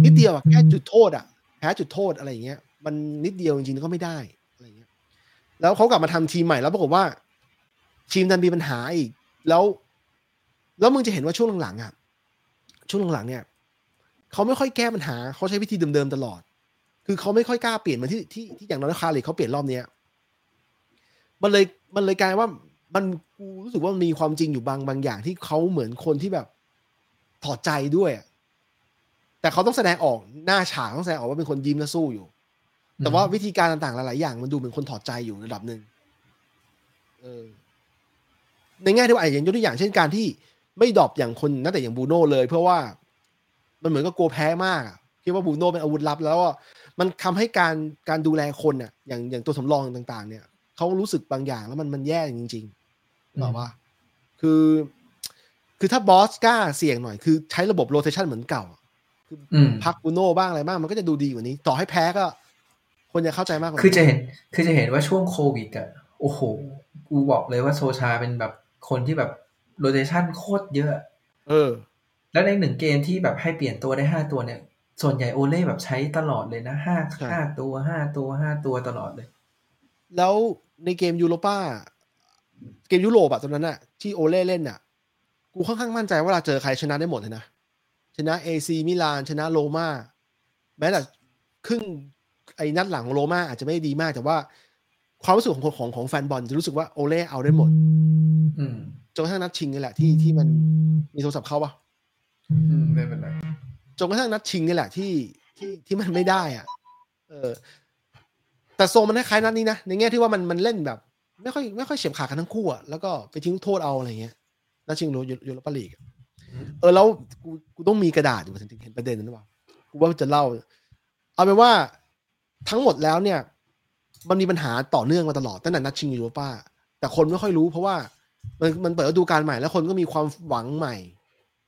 นิดเดียวอะแค่จุดโทษอะแพ้จุดโทษอะไรอย่างเงี้ย มันนิดเดียวจริงๆก็ไม่ได้อะไรอย่างเงี้ย แล้วเขากลับมาทำทีมใหม่แล้วปรากฏว่า ทีมดันมีปัญหาอีก แล้ว แล้วมึงจะเห็นว่าช่วงหลังๆอะช่วงหลังๆเนี่ยเขาไม่ค่อยแก้ปัญหาเขาใช้วิธีเดิมๆตลอด คือเขาไม่ค่อยกล้าเปลี่ยนเหมือนที่ที่ที่อย่างน้อยคาริเขาเปลี่ยนรอบเนี้ยมันเลย มันเลยกลายว่ามันกูรู้สึกว่ามันมีความจริงอยู่บางบางอย่างที่เขาเหมือนคนที่แบบถอดใจด้วย แต่เขาต้องแสดงออกหน้าฉากต้องแสดงออกว่าเป็นคนยิ้มและสู้อยู่ แต่ว่าวิธีการต่างๆหลายๆอย่าง มันดูเหมือนคนถอดใจอยู่ระดับหนึ่งเออในแง่ที่ว่าอย่างยกตัวอย่างเช่นการที่ไม่ดรอปอย่างคนนักแต่อย่างบูโน่เลย เพราะว่ามันเหมือนกับกลัวแพ้มากคิดว่าบูโน่เป็นอาวุธลับ แล้วอะมันทำให้การการดูแลคนอะอย่างอย่างตัวสำรองต่าง ๆ เนี่ย เขารู้สึกบางอย่างแล้วมันมันแย่จริงๆบอกว่า คือ คือถ้าบอสกล้าเสี่ยงหน่อยคือใช้ระบบโรเทชันเหมือนเก่าอะคืออืมพักบูโน่บ้างอะไรบ้างมันก็จะดูดีกว่านี้ ต่อให้แพ้ก็ คนจะเข้าใจมากกว่าคือจะเห็น คือจะเห็นว่าช่วงโควิดอะโอ้โห กูบอกเลยว่าโซชาเป็นแบบคนที่แบบโรเ t ชันโคตรเยอะ เออ แล้วในหนึ่งเกมที่แบบให้เปลี่ยนตัวได้ห้าตัวเนี่ย ส่วนใหญ่โอเล่แบบใช้ตลอดเลยนะห้าใช่ห้าตัวห้าตัวห้าตัวตลอดเลย แล้ว ในเกมยูโรป้า เกมยุโรปอะตอนนั้นอะที่โอเล่เล่นอะกูค่อนข้างมั่นใจว่าเราเจอใครชนะได้หมดเลยนะ ชนะเอซีมิลาน ชนะโรม่าแม้แต่ครึ่งไอ้นัดหลังของโรม่าอาจจะไม่ดีมาก แต่ว่าความรู้สึกของของของแฟนบอลจะรู้สึกว่าโอเล่เอาได้หมดอืมจนกระทั่งนัดชิงนี่แหละที่ที่มันมีโทรศัพท์เข้าปะอืมไม่เป็นไรจนกระทั่งนัดชิงนี่แหละที่ที่ที่มันไม่ได้อะ เออ แต่โซมันคล้ายๆนัดนี้นะในแง่ที่ว่ามันมันเล่นแบบ ไม่ค่อยไม่ค่อยเฉียบขาดกันทั้งคู่อะแล้วก็ไปทิ้งโทษเอาอะไรเงี้ยนัดชิงยูยูโรปาลีกอะเออแล้วกูกูต้องมีกระดาษอยู่ถึงเห็นประเด็นนั้นหรือเปล่ากูว่าจะเล่า เอาเป็นว่าทั้งหมดแล้วเนี่ย มันมีปัญหาต่อเนื่องมาตลอดตั้งแต่นัดชิงยูโรป้า แต่คนไม่ค่อยรู้เพราะว่ามันมันเปิดฤดูกาลใหม่แล้วคนก็มีความหวังใหม่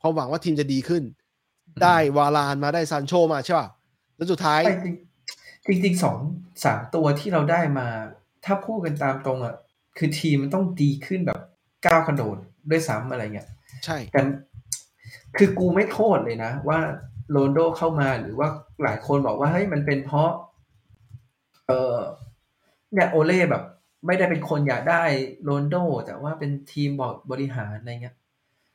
ความหวังว่าทีมจะดีขึ้น ได้วาลานมาได้ซานโชมาใช่ป่ะแล้วสุดท้าย จริงจริงๆสองสามตัวที่เราได้มา ถ้าพูดกันตามตรงอะ คือทีมมันต้องดีขึ้นแบบก้าวกระโดดด้วยซ้ำอะไรเงี้ยใช่แต่คือกูไม่โทษเลยนะ ว่าโรนลโดเข้ามาหรือว่าหลายคนบอกว่าเฮ้ยมันเป็นเพราะ เออเนี่ยโอเล่แบบ ไม่ได้เป็นคนอยากได้โรนลโด แต่ว่าเป็นทีมบอร์ดบริหารอะไรเงี้ย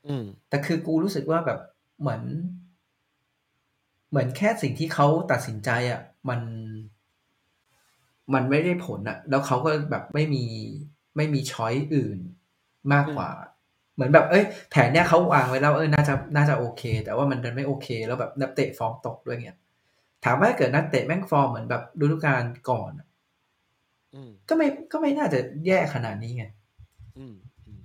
อืมแต่คือกูรู้สึกว่าแบบเหมือน เหมือนแค่สิ่งที่เขาตัดสินใจอะ่ะ มัน มันไม่ได้ผลอะ่ะแล้วเขาก็แบบไม่มีไม่มี choice อื่นมากกว่า เหมือนแบบเอ้ยแผนเนี้ยเขาวางไว้แล้วเออน่าจะน่าจะโอเค แต่ว่ามันดันไม่โอเค แล้วแบบนักเตะฟอร์มตกด้วยเงี้ยถามว่าถ้าเกิดนักเตะแม่งฟอร์มเหมือนแบบฤดูกาลก่อนอะอืมก็ไม่ก็ไม่น่าจะแย่ขนาดนี้ไงอืมอืม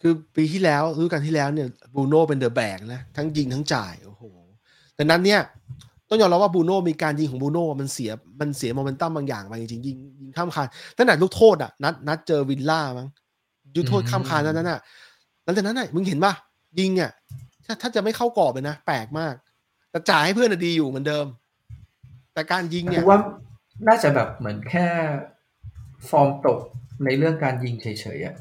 คือปีที่แล้วฤดูกาลที่แล้วเนี่ยบรูโน่เป็นเดอะแบกนะ ทั้งยิงทั้งจ่ายโอ้โหแต่นั้นเนี่ย ต้องยอมรับว่าบรูโน่มีการยิงของบรูโน่มันเสียมันเสียโมเมนตัมบางอย่างไปจริงๆยิงยิงข้ามคานตั้งแต่ลูกโทษอะนัดนัดเจอวิลล่ามั้งยุทธโทษข้ามคานนั้นน่ะหลังจากนั้นน่ะมึงเห็นป่ะยิงอะถ้าถ้าจะไม่เข้ากรอบเลยนะ แปลกมาก แต่จ่ายให้เพื่อนน่ะดีอยู่เหมือนเดิม แต่การยิงเนี่ยกูว่าน่าจะแบบเหมือนแค่ฟอร์มตกในเรื่องการยิงเฉยๆอะ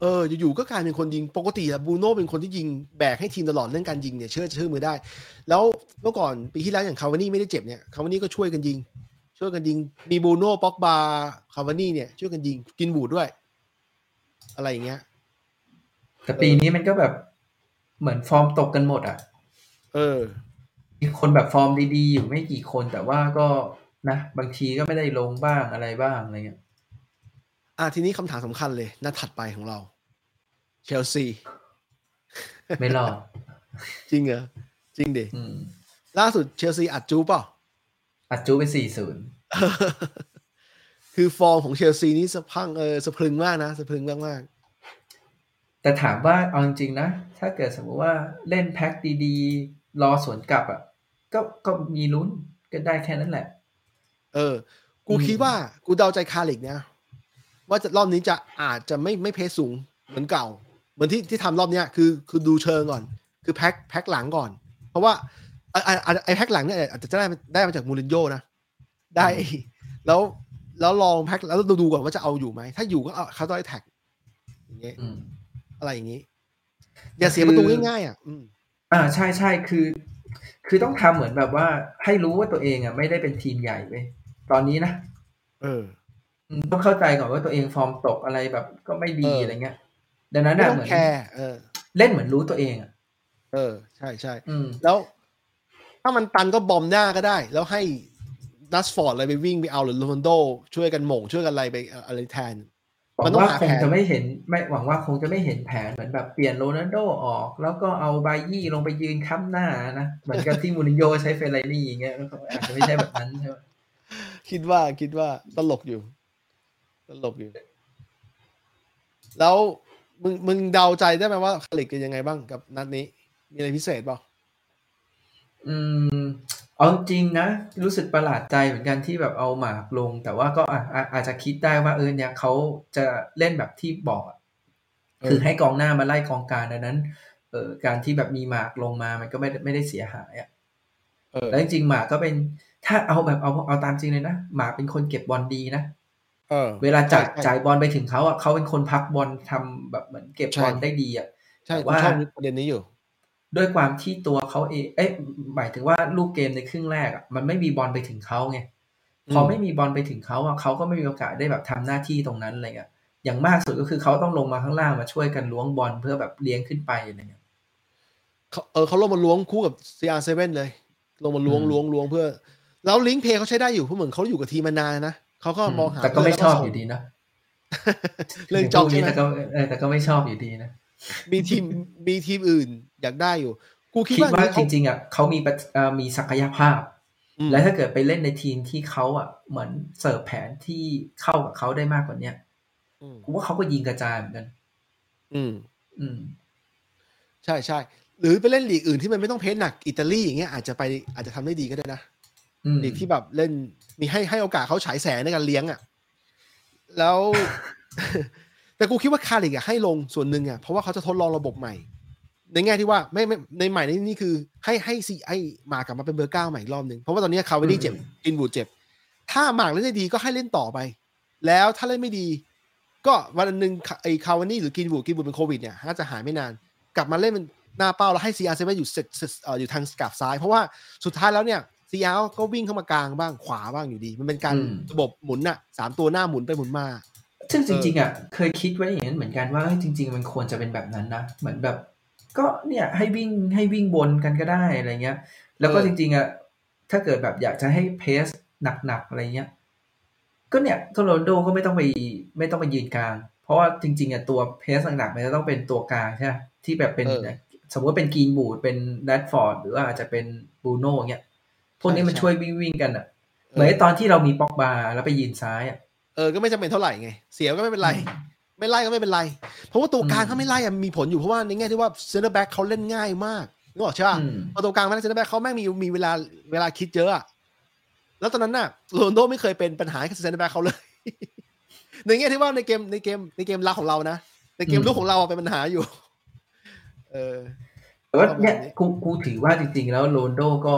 เอออยู่ๆก็กลายเป็นคนยิง ปกติอะบรูโน่เป็นคนที่ยิงแบกให้ทีมตลอดเรื่องการยิงเนี่ยเชื่อเชื่อมือได้ แล้วเมื่อก่อนปีที่แล้วอย่างคาวานี่ไม่ได้เจ็บเนี่ยคาวานี่ก็ช่วยกันยิง ช่วยกันยิง มีบรูโน่ป็อกบาคาวานี่เนี่ยช่วยกันยิงกินบูดด้วย อะไรอย่างเงี้ยแต่ปีนี้มันก็แบบเหมือนฟอร์มตกกันหมดอะ เออมีคนแบบฟอร์มดีๆอยู่ไม่กี่คนแต่ว่าก็นะ บางทีก็ไม่ได้ลงบ้างอะไรบ้างอะไรเงี้ย อะทีนี้คำถามสำคัญเลยนัดถัดไปของเรา เชลซี ไม่รอด จริงเหรอ จริงดิอืมล่าสุดเชลซีอัดจูเปล่าอัดจูไปสี่ศูนย์คือฟอร์มของเชลซีนี่สะพรังเออสะพรึงมากนะสะพรึงมากมากแต่ถามว่าเอาจริงๆนะ ถ้าเกิดสมมติว่าเล่นแพ็คดีๆ รอสวนกลับอะ ก็ก็มีลุ้นก็ได้แค่นั้นแหละๆเออ กูอืมคิดว่า กูเดาใจคาลิกเนี่ย ว่าจะรอบนี้จะอาจจะไม่ไม่เพสสูงเหมือนเก่า เหมือนที่ที่ทำรอบเนี้ยคือคือดูเชิงก่อน คือแพ็คแพ็คหลังก่อน เพราะว่าไอ้ไอ้ไอ้แพ็คหลังเนี่ยอาจจะได้ได้มาจากมูรินโญ่นะ ได้ แล้วแล้วลองแพ็คแล้วดูดูก่อนว่าจะเอาอยู่ไหม ถ้าอยู่ก็เอาเขาต้องได้แท็กอย่างเงี้ยอืมอะไรอย่างงี้อย่าเสียประตูง่ายๆอะอืมอ่าใช่ใช่คือ คือต้องทำเหมือนแบบว่าให้รู้ว่าตัวเองอะไม่ได้เป็นทีมใหญ่เว้ยตอนนี้นะเอออืม ต้องเข้าใจก่อนว่าตัวเองฟอร์มตกอะไรแบบก็ไม่ดีเออออะไรเงี้ย ดังนั้นไม่อะต้อเหงมือนแคร์เออเล่นเหมือนรู้ตัวเองอะเออ ใช่ใช่อืมแล้ว ถ้ามันตันก็บอมหน้าก็ได้ แล้วให้ดัสฟอร์ดอะไรไปวิ่งไปเอาหรือโรนลโด ช่วยกันหม่งช่วยกันอะไรไปอะไรแทนหวัมันงต้องว่าหาคงแผนจะไม่เห็นไม่หวังว่าคงจะไม่เห็นแผนเหมือนแบบเปลี่ยนโรนัลโดออก แล้วก็เอาไบยี่ลงไปยืนค้ำหน้านะ เหมือนกับที่มูรินโญ่ใช้เฟรนไลนี่อย่างเงี้ยแล้วก็อาจจะไม่ใช่แบบนั้นใช่ไหมคิดว่าคิดว่าตลกอยู่ ตลกอยู่ แล้วมึงมึงเดาใจได้ไหมว่าคาลิกเป็นยังไงบ้างกับนัดนี้ มีอะไรพิเศษเปล่าอืมเอาจริงนะ รู้สึกประหลาดใจเหมือนกันที่แบบเอาหมากลง แต่ว่าก็อะอะอาจจะคิดได้ว่าเออเนี่ยเขาจะเล่นแบบที่บอกอะเออคือให้กองหน้ามาไล่กองกลางดังนั้น เออการที่แบบมีหมากลงมามันก็ไม่ได้ไม่ได้เสียหายอะเออแล้วจริงๆหมากก็เป็นถ้าเอาแบบเอาเอาตามจริงเลยนะหมากเป็นคนเก็บบอลดีนะ เออเวลาจ่ายใช่จ่ายบอลไปถึงเขาอะเขาเป็นคนพักบอลทำแบบเหมือนเก็บบอลใช่ได้ดีอะใช่แต่กูว่าชอบประเด็นนี้อยู่ ด้วยความที่ตัวเขาเองเอ๊ะหมายถึงว่าลูกเกมในครึ่งแรกอะมันไม่มีบอลไปถึงเขาไงพอไม่มีบอลไปถึงเขาอะเขาก็ไม่มีโอกาสได้แบบทำหน้าที่ตรงนั้นอะไรเงี้ยอย่างมากสุดก็คือเขาต้องลงมาข้างล่างมาช่วยกันล้วงบอลเพื่อแบบเลี้ยงขึ้นไปอะไรเงี้ยเขาเออเขาลงมาล้วงคู่กับ CR7 เลย ลงมาล้วงอืมล้วงล้วงเพื่อ แล้วลิงก์เพย์เขาใช้ได้อยู่เพราะเหมือนเขาอยู่กับทีมมานานนะ เขาก็มองหาแต่ก็ไม่ชอบเพื่นอยู่ดีนะเรื่องจองพวกใช่นี้ไหมแต่ก็เออแต่ก็ไม่ชอบอยู่ดีนะมีทีมมีทีมอื่นอยากได้อยู่ กูคิดคิดว่าว่าเขาจริง ๆอะเขามีประเอ่อมีศักยภาพอืมและถ้าเกิดไปเล่นในทีมที่เขาอะเหมือนเสิร์ฟแผนที่เข้ากับเขาได้มากกว่าเนี้ยอืมกูว่าเขาก็ยิงกระจายเหมือนกัน อืม อืม ใช่ใช่หรือไปเล่นลีกอื่นที่มันไม่ต้อง press หนักอิตาลีอย่างเงี้ยอาจจะไปอาจจะทำได้ดีก็ได้นะอืม ลีกที่แบบเล่นมีให้ให้โอกาสเขาฉายแสงในการเลี้ยงอะ แล้ว แต่กูคิดว่าคาริกอะให้ลงส่วนหนึ่งอะเพราะว่าเขาจะทดลองระบบใหม่ ในแง่ที่ว่าไม่ไม่ในใหม่ในนี่คือ ให้ให้ซีให้หมากกลับมาเป็นเบอร์เก้าใหม่อีกรอบหนึ่งเพราะว่าตอนนี้คาวานี่เจ็บกรีนวูดเจ็บ ถ้าหมากเล่นได้ดีก็ให้เล่นต่อไป แล้วถ้าเล่นไม่ดี ก็วันหนึ่งไอ้คาวานี่หรือกินบูดกินบูดเป็นโควิดเนี่ยน่าจะหายไม่นาน กลับมาเล่นเป็นหน้าเป้าแล้วให้ซีอาร์เซเว่นอยู่เซตเซตเอ่ออยู่ทางกราบซ้าย เพราะว่าสุดท้ายแล้วเนี่ย ซีอาร์ก็วิ่งเข้ามากลางบ้างขวาบ้างอยู่ดี มันเป็นการอืมระบบหมุนอะสามตัวหน้าหมุนไปหมุนมา ซึ่งจริงๆอะเคยคิดไว้อย่างนั้นเหมือนกันว่าเฮ้ยจริง ๆ มันควรจะเป็นแบบนั้นนะเหมือนแบบ ก็เนี่ยให้วิ่งให้วิ่งบนกันก็ได้อะไรเงี้ย แล้วก็เออจริงๆอะถ้าเกิดแบบอยากจะให้เพสหนักๆอะไรเงี้ยก็เนี่ยโรนัลโด้ก็ไม่ต้องไปไม่ต้องไปยืนกลาง เพราะว่าจริงๆอะตัว press หนักๆมันจะต้องเป็นตัวกลางใช่ไหมที่แบบเป็นเออสมมติว่าเป็นกรีนวูดเป็นแรดฟอร์ดหรือว่าอาจจะเป็นบรูโน่เงี้ย พวกนี้มันใช่ช่วยวิ่งวิ่งๆกันอะเหมือนไอ้ตอนที่เรามีป็อกบาแล้วไปยืนซ้ายอะเออก็ไม่จำเป็นเท่าไหร่ไง เสียก็ไม่เป็นไร ไม่ไล่ก็ไม่เป็นไร เพราะว่าตัวกลางอืมถ้าไม่ไล่อะมีผลอยู่เพราะว่าในแง่ที่ว่าเซนเตอร์แบ็กเขาเล่นง่ายมากนึกออกใช่ป่ะอืมพอตัวกลางมาเล่นเซนเตอร์แบ็กเขาแม่งมีมีเวลาเวลาคิดเยอะอะแล้วตอนนั้นน่ะโรนัลโด้ไม่เคยเป็นปัญหากับเซนเตอร์แบ็กเขาเลย ในแง่ที่ว่าในเกมในเกมในเกมรับของเรานะในเกมอืมลูกของเราอะเป็นปัญหาอยู่ เออแต่ว่าเนี่ยประมาณนี้กูกูถือว่าจริง ๆ แล้วโรนัลโด้ก็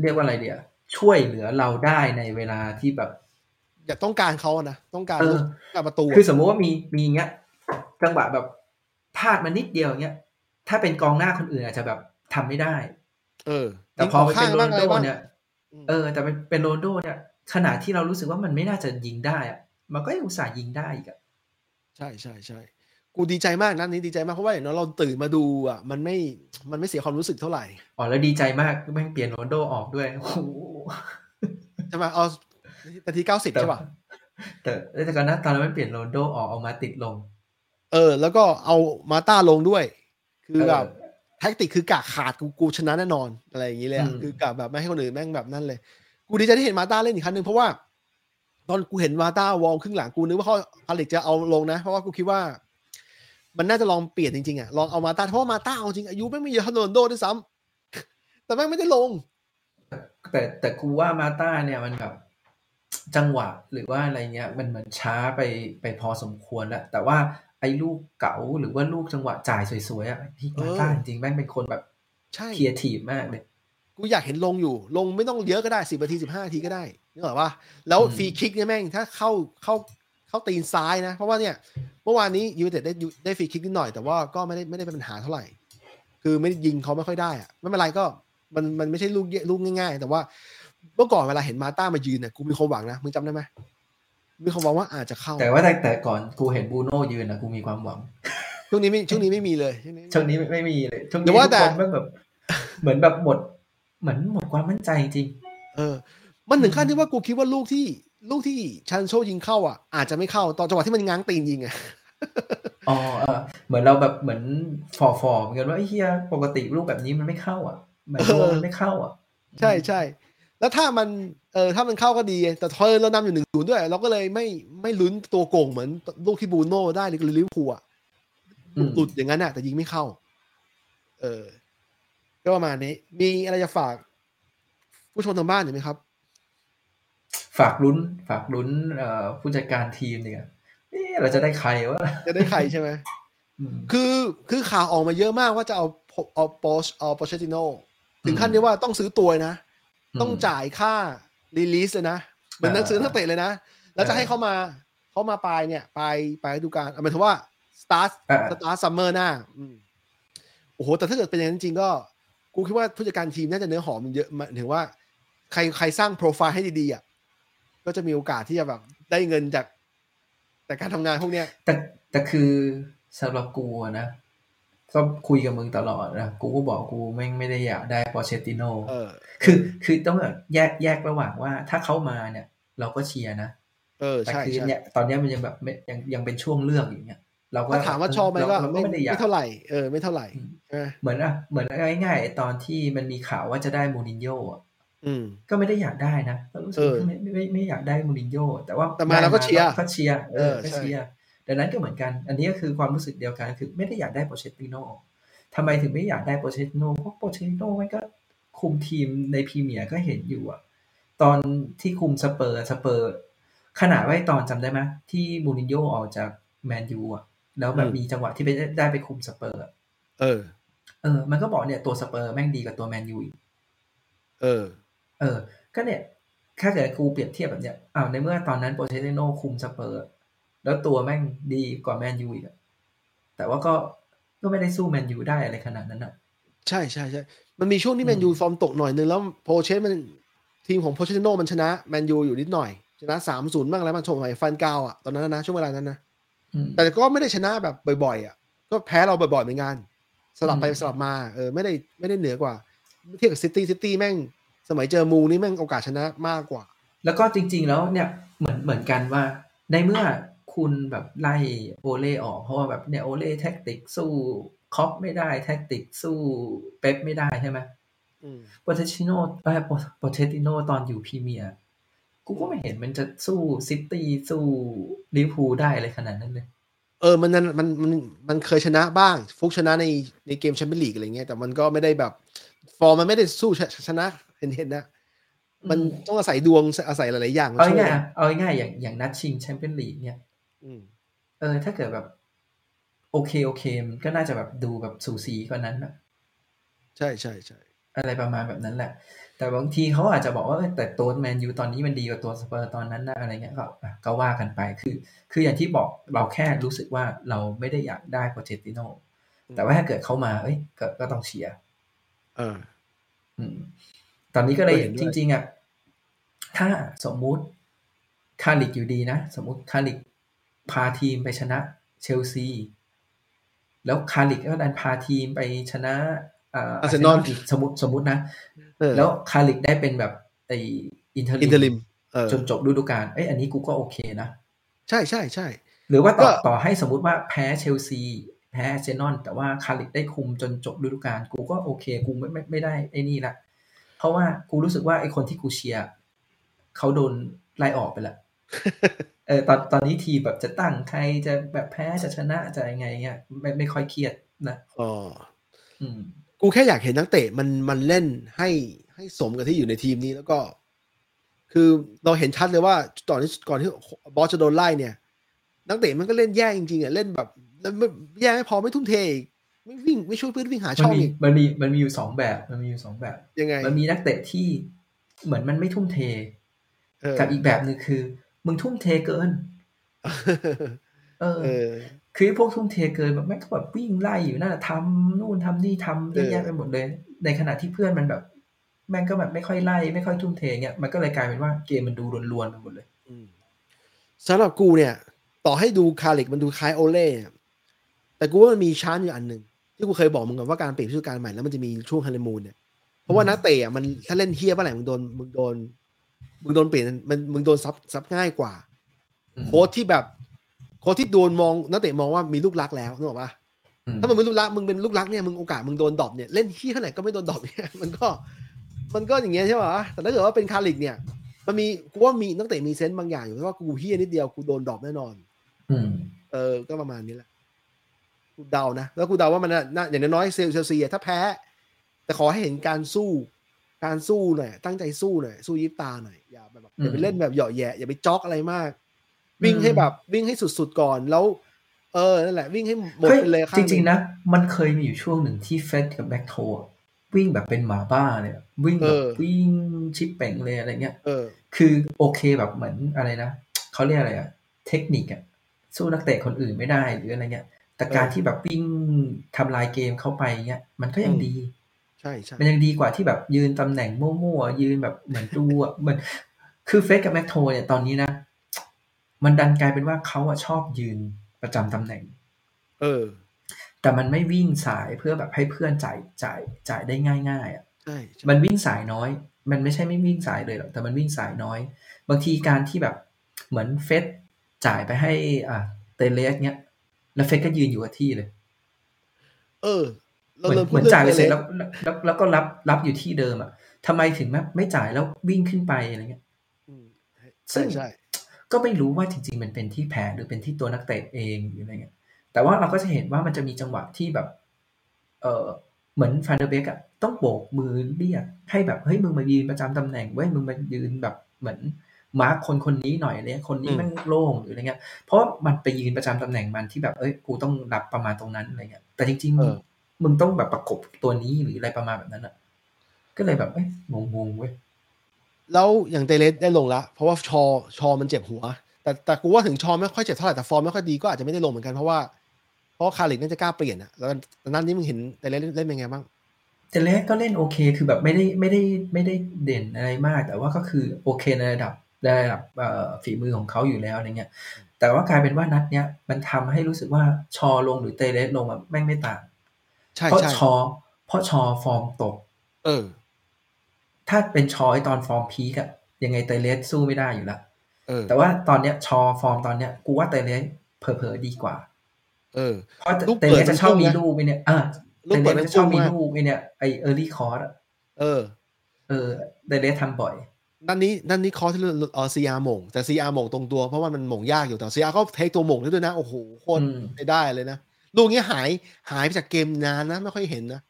เรียกว่าอะไรเดียวช่วยเหลือเราได้ในเวลาที่แบบ อยากต้องการเขาอะนะต้องการเออลูกต้องการประตูอะคือสมมุติว่ามีมีเงี้ยจังหวะแบบพลาดมานิดเดียวเงี้ย ถ้าเป็นกองหน้าคนอื่นอาจจะแบบทำไม่ได้ เออ แต่พอไปเป็นโรบ้างนลอะไรโดบ้างเนี่ยมเออ แต่เป็นเป็นโรนัลโด้เนี่ยขนาดที่เรารู้สึกว่ามันไม่น่าจะยิงได้อะมันก็ยังอุตส่าห์ยิงได้อีกอะใช่ใช่ใช่ กูดีใจมากนัดนี้ดีใจมากเพราะว่าอย่างน้อยเราตื่นมาดูอะมันไม่มันไม่เสียความรู้สึกเท่าไหร่อ๋อแล้วดีใจมากแม่งเปลี่ยนโรนัลโด้ออกด้วยโอ้โหใช่ไหมเอานาทีเก้าสิบใช่ป่ะแต่แต่ก่อนหน้าตอนนั้นมันเปลี่ยนโรนัลโด้ออกเอามาติดลง เออ แล้วก็เอามาต้าลงด้วย คือเออแบบแท็กติกคือกะขาดกูกูชนะแน่นอนอะไรอย่างนี้เลยอะอืมคือกะแบบไม่ให้คนอื่นแม่งแบบนั่นเลย กูดีใจที่เห็นมาต้าเล่นอีกครั้งหนึ่งเพราะว่า ตอนกูเห็นมาต้าวอลครึ่งหลังกูนึกว่าเขาพาลิกจะเอาลงนะ เพราะว่ากูคิดว่า มันน่าจะลองเปลี่ยนจริงๆอะลองเอามาต้าเพราะว่ามาต้าเอาจริงอายุไม่งไม่เยอะเท่าโรนลโดด้วยซ้ำแต่แม่งไม่ได้ลง แต่แต่กูว่ามาต้าเนี่ยมันแบบจังหวะหรือว่าอะไรเงี้ย มันเหมือนช้าไปไปพอสมควรแล้วแต่ว่าไอ้ลูกเก๋าหรือว่าลูกจังหวะจ่ายสวยๆอะพี่เออมาต้าจริงๆแม่งเป็นคนแบบใช่เคียร์ทีฟมากเลยกูอยากเห็นลงอยู่ ลงไม่ต้องเยอะก็ได้สิบนาทีสิบห้านาทีก็ได้นึกออกปะแล้วอืมฟรีคิกเนี่ยแม่งถ้าเข้าเข้า เข้าตีนซ้ายนะ เพราะว่าเนี่ยเมื่อวานนี้ยูไนเต็ดได้ได้ฟรีคิกนิดหน่อย แต่ว่าก็ไม่ได้ไม่ได้เป็นปัญหาเท่าไหร่ คือไม่ได้ยิงเขาไม่ค่อยได้อะไม่เป็นไรก็มันมันไม่ใช่ลูกเยลูกง่าย ๆ แต่ว่าเมื่อก่อนเวลาเห็นมาต้ามายืนเนี่ยกูมีความหวังนะมึงจำได้ไหมมีความหวังว่าอาจจะเข้า แต่ว่าแต่แต่ก่อนกูเห็นบูโน่ยืนอะกูมีความหวังช่วงนี้ไม่ช่วงนี้ไม่มีเลยช่วงนี้ช่วงนี้ไม่ไม่มีเลยช่วงแต่นี้ว่าทุกแต่คนแม่งแบบ เหมือนแบบหมดเหมือนหมดความมั่นใจจริง เออ มันถึงขั้นที่ว่ากูคิดว่าลูกที่ ลูกที่ชันโชยิงเข้าอะ อาจจะไม่เข้าตอนจังหวะที่มันง้างตีนยิงอะอ๋อเออเหมือนเราแบบเหมือนฟอฟอเหมือนกันว่าไอ้เฮียปกติลูกแบบนี้มันไม่เข้า อะเหมือนเออว่ามันไม่เข้าอะ ใช่ใช่แล้วถ้ามันเออถ้ามันเข้าก็ดี แต่ทอยเรานำอยู่หนึ่งศูนย์ด้วย เราก็เลยไม่ไม่ลุ้นตัวโก่งเหมือนลูกที่บูโน่ได้หรือลิเวอร์พูลอะอืมหลุดอย่างนั้นอะแต่ยิงไม่เข้า เออ ก็ประมาณนี้ มีอะไรจะฝาก ผู้ชมทางบ้านหรือไหมครับ ฝากลุ้น ฝากลุ้นเอ่อผู้จัดการทีมเนี่ยเอ๊ะเราจะได้ใครวะจะได้ใครใช่ไหมอืมคือคือข่าวออกมาเยอะมากว่าจะเอาเอาโปชเอาโปเชติโนถึงขั้นที่ว่าต้องซื้อตัวนะ ต้องจ่ายค่า release เลยนะเหมือนนักซื้อนักเตะเลยนะ แล้วจะให้เขามาเขามาปลายเนี่ยปลายปลายฤดูกาลเอาหมายถึงว่าสตาร์ทอ่าสตาร์ท summer หน้าอืมโอ้โห แต่ถ้าเกิดเป็นอย่างนั้นจริงๆก็ กูคิดว่าผู้จัดการทีมน่าจะเนื้อหอมมันเยอะหมายถึงว่า ใครใครสร้างโปรไฟล์ให้ดีๆอะ ก็จะมีโอกาสที่จะแบบได้เงินจาก แต่การทำงานพวกเนี้ยแต่แต่คือสำหรับกูนะก็คุยกับมึงตลอดนะกูก็บอกกูไม่ไม่ได้อยากได้ปอเชติโนเออคือคือต้องแบบแยกแยกระหว่างว่าถ้าเขามาเนี่ย เราก็เชียร์นะเออแต่ใช่คือใช่เนี่ยตอนเนี้ยมันยังแบบไม่ยังยังเป็นช่วงเลือกอย่างเงี้ยเราก็ถ้าถามว่าชอบไหมก็เราก็ไม่ไม่ได้อยากไม่เท่าไหร่เออไม่เท่าไหร่อืมใช่ไหมเหมือนอะเหมือนง่ายๆตอนที่มันมีข่าวว่าจะได้มูรินโญ่อะอืม ก็ไม่ได้อยากได้นะก็รู้สึกเออว่าไม่ไม่ไม่ไม่อยากได้มูรินโญ่แต่ว่าแต่มาเราก็ได้เชียร์ก็เชียร์เออเออก็ใช่เชียร์ดังนั้นก็เหมือนกัน อันนี้ก็คือความรู้สึกเดียวกันคือไม่ได้อยากได้โปเชตติโนทำไมถึงไม่อยากได้โปเชตติโนเพราะโปเชตติโนมันก็คุมทีมในพรีเมียร์ก็เห็นอยู่อะตอนที่คุมสเปอร์สเปอร์ขนาดว่าไอ้ตอนจำได้ไหมที่มูรินโญ่ออกจากแมนยูอะแล้วแบบมีจังหวะที่ไปได้ได้ไปคุมสเปอร์อะเออ เออ มันก็บอกเนี่ยตัวสเปอร์แม่งดีกว่าตัวแมนยูอีกเออ เออ ก็เนี่ยถ้าเกิดกูเปรียบเทียบแบบเนี้ยอ้าวในเมื่อตอนนั้นโปเชติโนคุมสเปอร์ แล้วตัวแม่งดีกว่าแมนยูอีกอะแต่ว่าก็ก็ไม่ได้สู้แมนยูได้อะไรขนาดนั้นอะ ใช่ใช่ใช่มันมีช่วงที่อืมแมนยูฟอร์มตกหน่อยนึงแล้วโพเชสมันทีมของโพเชติโนมันชนะแมนยูอยู่นิดหน่อย ชนะสามศูนย์บ้างแล้วมันชมไปฟันกาวอะตอนนั้นนะช่วงเวลานั้นนะอืมแต่ก็ไม่ได้ชนะแบบบ่อยๆอะก็แพ้เราบ่อยๆเหมือนกันสลับไปอืมสลับมาเออไม่ได้ไม่ได้เหนือกว่า เทียบกับซิตี้ซิตี้แม่ง สมัยเจอมูนี่แม่งโอกาสชนะมากกว่า แล้วก็จริง ๆ แล้วเนี่ยเหมือนเหมือนกันว่า ในเมื่อคุณแบบไล่โอเล่ออก เพราะว่าแบบเนี่ยโอเล่ tactic สู้คล็อปป์ไม่ได้ tactic สู้เป๊ปไม่ได้ใช่ไหมอืมโปเชติโนเออโปเชติโนตอนอยู่พรีเมียร์กูก็ไม่เห็นมันจะสู้ซิตี้สู้ลิเวอร์พูลได้อะไรขนาดนั้นเลย เออมันนั้นมันมันมันเคยชนะบ้าง ฟลุกชนะในในเกมแชมเปี้ยนลีกอะไรเงี้ยแต่มันก็ไม่ได้แบบ ฟอร์มมันไม่ได้สู้ชชนะ เห็นเห็นนะมันอืมต้องอาศัยดวงอาศัยหลาย ๆ อย่างมาเอาช่วยง่ายๆอะเอาง่ายๆอย่างอย่างนัดชิงแชมเปี้ยนลีกเนี่ยอืมเออ ถ้าเกิดแบบ โอเคโอเคมันก็น่าจะแบบดูแบบสูสีกว่านั้นนะใช่ใช่ใช่อะไรประมาณแบบนั้นแหละ แต่บางทีเขาอาจจะบอกว่าเออแต่ตัวแมนยูตอนนี้มันดีกว่าตัวสเปอร์ตอนนั้นนะอะไรเงี้ยก็อะก็ว่ากันไปคือ คืออย่างที่บอกเราแค่รู้สึกว่าเราไม่ได้อยากได้โปเชตติโนแต่ว่าถ้าเกิดเขามาเอ้ยก็ก็ต้องเชียร์เออ อืม ตอนนี้ก็เลยเห็นด้วยจริง ๆอะถ้าสมมุติคาริกอยู่ดีนะ สมมุติคาริกพาทีมไปชนะเชลซี แล้วคาริกก็ดันพาทีมไปชนะอ่าอาร์เซนอลอีกสมมติสมมตินะเออแล้วคาริกได้เป็นแบบไอ inter interim เออจนจบฤดูกาลเอ้ยอันนี้กูก็โอเคนะ ใช่ใช่ใช่หรือว่าต่อก็ต่อให้สมมุติว่าแพ้เชลซี แพ้อาร์เซนอลแต่ว่าคาริกได้คุมจนจบฤดูกาลกูก็โอเค กูไม่ไม่ไม่ได้ไอ้นี่ละ เพราะว่ากูรู้สึกว่าไอ้คนที่กูเชียร์เขาโดนไล่ออกไปละเออตอนตอนนี้ทีมแบบจะตั้งใครจะแบบแพ้จะชนะจะยังไงเงี้ยไม่ไม่ค่อยเครียดนะอ๋ออืมกูแค่อยากเห็นนักเตะมันมันเล่นให้ให้สมกับที่อยู่ในทีมนี้แล้วก็ คือเราเห็นชัดเลยว่าก่อนที่ก่อนที่บอสจะโดนไล่เนี่ย นักเตะมันก็เล่นแย่จริงๆอะเล่นแบบแล้วไม่แย่ไม่พอไม่ทุ่มเทอีก ไม่วิ่งไม่ช่วยเพื่อนวิ่งหามันช่องมีอีกมันมีมันมีอยู่สองแบบ มันมีอยู่สองแบบยังไง มันมีนักเตะที่เหมือนมันไม่ทุ่มเทเออกับอีกแบบหนึ่งคือ มึงทุ่มเทเกิน เออเออคือพวกทุ่มเทเกินแบบแม่งก็แบบวิ่งไล่อยู่นั่นนะทำนู่นทำนี่ทำเยอะแยะเออไปหมดเลย ในขณะที่เพื่อนมันแบบ แม่งก็แบบไม่ค่อยไล่ไม่ค่อยทุ่มเทเงี้ยมันก็เลยกลายเป็นว่าเกมมันดูลวนๆไปหมดเลยอืมสำหรับกูเนี่ย ต่อให้ดูคาริกมันดูคล้ายโอเล่เนี่ยแต่กูว่ามันมีชานอยู่อันหนึ่ง ที่กูเคยบอกมึงกันว่าการเปลี่ยนฤดูกาลใหม่แล้วมันจะมีช่วงฮันนีมูนเนี่ยเพราะว่านักเตะอะมันถ้าเล่นเฮี้ยเมื่อไหร่มึงโดนมึงโดนมึงโดนเปลี่ยนมันมึงโดน sub sub ง่ายกว่าอืมโค้ชที่แบบโค้ชที่โดนมองนักเตะมองว่ามีลูกรักแล้วนึกออกปะอืมถ้ามึงเป็นลูกรักมึงเป็นลูกรักเนี่ยมึงโอกาสมึงโดน drop เนี่ยเล่นที่ขนาดก็ไม่โดน drop เนี่ยมันก็มันก็อย่างเงี้ยใช่ปะแต่ถ้าเกิดว่าเป็นคาริกเนี่ย มันมีกูว่ามีนักเตะมี sense บางอย่างอยู่เพราะว่ากูเฮี้ยนิดเดียวกูโดน drop แน่นอนอืมเออก็ประมาณนี้แหละ กูเดานะ แล้วกูเดาว่ามันน่ะน่าอย่างน้อยๆเซลเชลซีอะถ้าแพ้ แต่ขอให้เห็นการสู้ การสู้หน่อย ตั้งใจสู้หน่อย สู้ยิบตาหน่อย อย่าแบบอย่าไปเล่นแบบเหยาะแยะ อย่าไปจ็อกอะไรมาก วิ่งให้แบบวิ่งให้สุดๆก่อน แล้ว เออ นั่นแหละ วิ่งให้หมดเฮ้ยไปเลยข้าจงหริงนึ่ๆนะ มันเคยมีอยู่ช่วงหนึ่งที่เฟสกับแบ็คโทอะวิ่งแบบเป็นหมาบ้าเลยอะวิ่งแบบวิ่งชิปเป่งเลยอะไรเงี้ยเออคือโอเคแบบเหมือนอะไรนะเขาเรียกอะไรอะเทคนิคอะสู้นักเตะคนอื่นไม่ได้หรืออะไรเงี้ย แต่การเออที่แบบวิ่งทำลายเกมเข้าไปเงี้ย มันก็ยังอืมดี ใช่ใช่มันยังดีกว่าที่แบบยืนตำแหน่งมั่วๆยืนแบบเหมือนดูอะเหมือนคือเฟสกับแม็กโทเนี่ยตอนนี้นะ มันดันกลายเป็นว่าเขาอะชอบยืนประจำตำแหน่ง เออ แต่มันไม่วิ่งสายเพื่อแบบให้เพื่อนจ่ายจ่ายจ่ายได้ง่ายๆอะใช่มันวิ่งสายน้อย มันไม่ใช่ไม่วิ่งสายเลยหรอกแต่มันวิ่งสายน้อย บางทีการที่แบบเหมือนเฟสจ่ายไปให้อ่าเตเลสเนี้ย แล้วเฟสก็ยืนอยู่กับที่เลย เออเหมือนเหมือนจ่ายไปเสร็จแล้วแล้วแล้วก็รับรับอยู่ที่เดิมอะทำไมถึงไม่ไม่จ่ายแล้ววิ่งขึ้นไปอะไรเงี้ยใช่ใช่ก็ไม่รู้ว่าจริง ๆ มันเป็นที่แผนหรือเป็นที่ตัวนักเตะเองหรืออะไรเงี้ย แต่ว่าเราก็จะเห็นว่ามันจะมีจังหวะที่แบบ เออเหมือนฟันเดอร์เบกอะต้องโบกมือเรียกให้แบบเฮ้ยมึงมายืนประจำตำแหน่งเว้ยมึงมายืนแบบเหมือน mark คนคนนี้หน่อยเลยคนนี้มันโล่งหรืออะไรเงี้ย เพราะมันไปยืนประจำตำแหน่งมันที่แบบเอ้ยกูต้องรับประมาณตรงนั้นอะไรเงี้ย แต่จริงๆมึงต้องแบบประกบตัวนี้หรืออะไรประมาณแบบนั้นอะก็เลยแบบเอ้ยงงๆเว้ยแล้วอย่างเตเลสได้ลงละเพราะว่าชอชอมันเจ็บหัว แต่แต่กูว่าถึงชอไม่ค่อยเจ็บเท่าไหร่แต่ฟอร์มไม่ค่อยดีก็อาจจะไม่ได้ลงเหมือนกันเพราะว่าเพราะคาริกน่าจะกล้าเปลี่ยนอะแล้วนั้นนี่มึงเห็นเตเลสเล่นเป็นไงบ้างเตเลสก็เล่นโอเค คือแบบไม่ได้ไม่ได้ไม่ได้เด่นอะไรมาก แต่ว่าก็คือโอเคในระดับ ระดับฝีมือของเขาอยู่แล้วอะไรเงี้ยแต่ว่ากลายเป็นว่านัดเนี้ยมันทำให้รู้สึกว่าชอลงหรือเตเลสลงแบบแม่งไม่ต่างใช่เพราะใช่ชอ เพราะชอฟอร์มตก เออ ถ้าเป็นชอไอตอนฟอร์ม peak อะยังไงเตเลสสู้ไม่ได้อยู่แล้วเออแต่ว่าตอนเนี้ยชอฟอร์มตอนเนี้ยกูว่าเตเลสเผลอๆดีกว่า เออ เพราะลูกเตเปิเลดสจะชอบมันพุ่งมีนะลูกไอเนี่ยอ่าลูกเตเปิดเลมัสนจะชอบมีพุ่งมากลูกไอเนี่ยไอเออร์ลี่คอร์สอะเออ เออเตเลสทำบ่อย นั่นนี้นั่นนี้คอร์สที่เออซีอาร์มงแต่ซีอาร์มงตรงตัวเพราะว่ามันมงยากอยู่แต่ซีอาร์ก็เทคตัวมงได้ด้วยนะ โอ้โหโคตรอืมได้เลยนะ ลูกนี้หายหายไปจากเกมนานนะ ไม่ค่อยเห็นนะ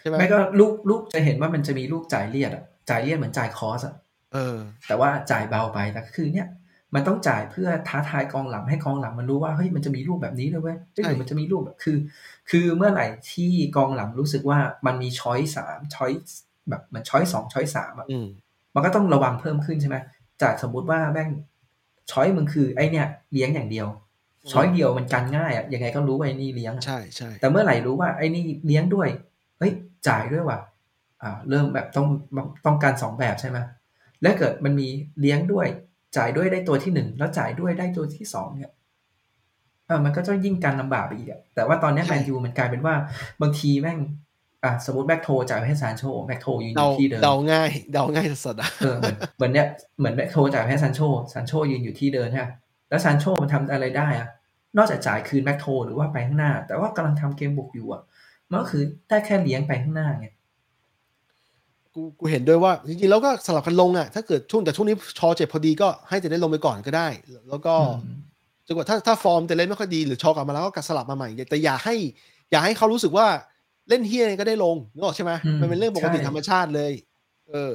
ใช่ไหมไม่ก็ลูกลูกจะเห็นว่ามันจะมีลูกจ่ายเลียดอะจ่ายเลียดเหมือนจ่ายคอสอะเออ แต่ว่าจ่ายเบาไปแต่ก็คือเนี่ยมันต้องจ่ายเพื่อท้าทายกองหลังให้กองหลังมันรู้ว่าเฮ้ยมันจะมีลูกแบบนี้ด้วยเว้ยเฮ้ยใช่หรือมันจะมีลูกแบบคือ คือเมื่อไหร่ที่กองหลังรู้สึกว่ามันมีช้อยสามช้อยแบบเหมันช้อยสองช้อยสามอะอื มมันก็ต้องระวังเพิ่มขึ้นใช่ไหมจากสมมุติว่าแม่งช้อยมึงคือไอเนี่ยเลี้ยงอย่างเดียว ช้อยเดียวมันกันง่ายอะยังไงก็รู้ว่าไอ้นี่เลี้ยงอะใช่ใช่แต่เมื่อไหร่รู้ว่าไอ้นี่เลี้ยงด้วยเฮ้ยจ่ายด้วยว่ะอ่าเริ่มแบบต้องต้องการสองแบบใช่ไหมแล้วเกิดมันมีเลี้ยงด้วย จ่ายด้วยได้ตัวที่หนึ่งแล้วจ่ายด้วยได้ตัวที่สองเนี่ยเออมันก็จะยิ่งกันลำบากไปอีกอะแต่ว่าตอนเนี้แมนยูมันกลายเป็นว่าบางทีแม่ง อะสมมติแบ็กโทจ่ายไปให้ซานโชแบ็กโทยืนอยู่ที่เดิมเดาเดาง่ายเดาง่ายสุดๆอะเออเหมือนเหมือนเนี้ยเหมือนแบ็คโทจ่ายให้ซันโชซันโชยืนอยู่ที่เดิมใช่ไหมแล้วซันโชมันทำอะไรได้อะนอกจากจ่ายคืนแบ็คโทหรือว่าไปข้างหน้า แต่ว่ากำลังทำเกมบุกอยู่อะมันก็คือได้แค่เลี้ยงไปข้างหน้าไงกูกูเห็นด้วยว่าจริงๆแล้วก็สลับกันลงอะถ้าเกิดช่วงแต่ช่วงนี้ชอเจ็บพอดีก็ให้แต่ได้ลงไปก่อนก็ได้ แล้วก็อืมจนกว่าถ้าถ้าฟอร์มแต่เล่นไม่ค่อยดีหรือชอกลับมาแล้วก็สลับมาใหม่แต่อย่าให้ อย่าให้เขารู้สึกว่า เล่นเฮียก็ได้ลงนึกออกใช่ไหมมันเป็นเรื่องปกติธรรมชาติเลย เออ